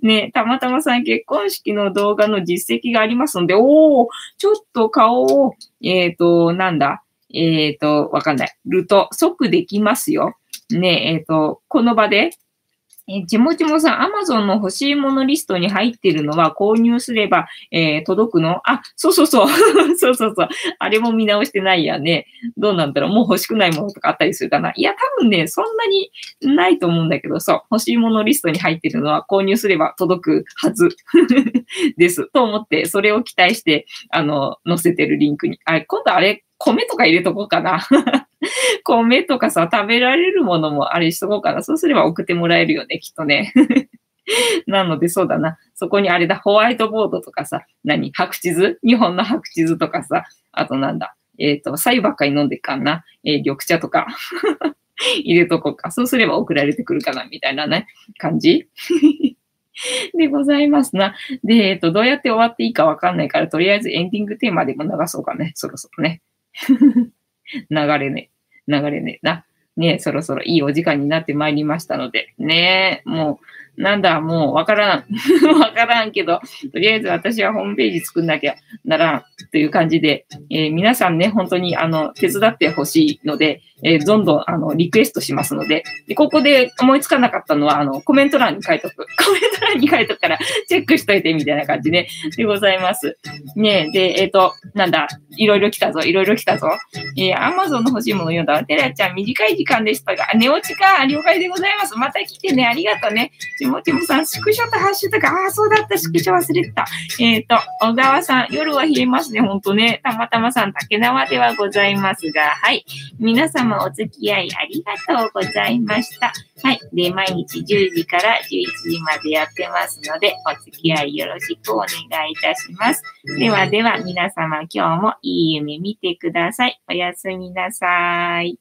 Speaker 1: う。*laughs* ね、たまたまさん結婚式の動画の実績がありますので、おー、ちょっと顔を、えっ、ー、と、なんだ、えっ、ー、と、わかんない。ると即できますよ。ね、えっ、と、この場で、えちもちもさん、アマゾンの欲しいものリストに入ってるのは購入すれば、えー、届くの？あ、そうそうそう。*laughs* そうそうそう。あれも見直してないやね。どうなんだろう？もう欲しくないものとかあったりするかな？いや、多分ね、そんなにないと思うんだけど、そう。欲しいものリストに入ってるのは購入すれば届くはず *laughs* です。と思って、それを期待して、あの、載せてるリンクに。あ、今度あれ、米とか入れとこうかな。*laughs* 米とかさ、食べられるものもあれしとこうかな。そうすれば送ってもらえるよね、きっとね。*laughs* なので、そうだな。そこにあれだ、ホワイトボードとかさ、何白地図？日本の白地図とかさ、あとなんだ。えっ、ー、と、左右ばっかり飲んでっかんな。えー、緑茶とか *laughs* 入れとこうか。そうすれば送られてくるかな、みたいなね、感じでございますな。で、えっ、ー、と、どうやって終わっていいかわかんないから、とりあえずエンディングテーマでも流そうかね。そろそろね。*laughs* 流れね、流れねな。ねそろそろいいお時間になってまいりましたので、ねもう、なんだ、もうわからん。*laughs* わからんけど、とりあえず私はホームページ作んなきゃならんという感じで、えー、皆さんね、本当にあの、手伝ってほしいので、えー、どんどんあの、リクエストしますのでで、ここで思いつかなかったのは、あの、コメント欄に書いとく。*laughs* コメント欄に書いとくからチェックしといてみたいな感じで、でございます。ねで、えっ、ー、と、なんだ、いろいろ来たぞ、いろいろ来たぞ。えー、アマゾンの欲しいもの読んだわ。テラちゃん、短い時間でしたが、寝落ちか、了解でございます。また来てね、ありがとうね。ちもちもさん、スクショとハッシュとか、ああ、そうだった、スクショ忘れてた。えっ、ー、と、小川さん、夜は冷えますね、ほんとね。たまたまさん、竹縄ではございますが、はい。皆様お付き合いありがとうございました。はい。で、毎日10時から11時までやってますので、お付き合いよろしくお願いいたします。ではでは、皆様今日もいい夢見てください。おやすみなさい。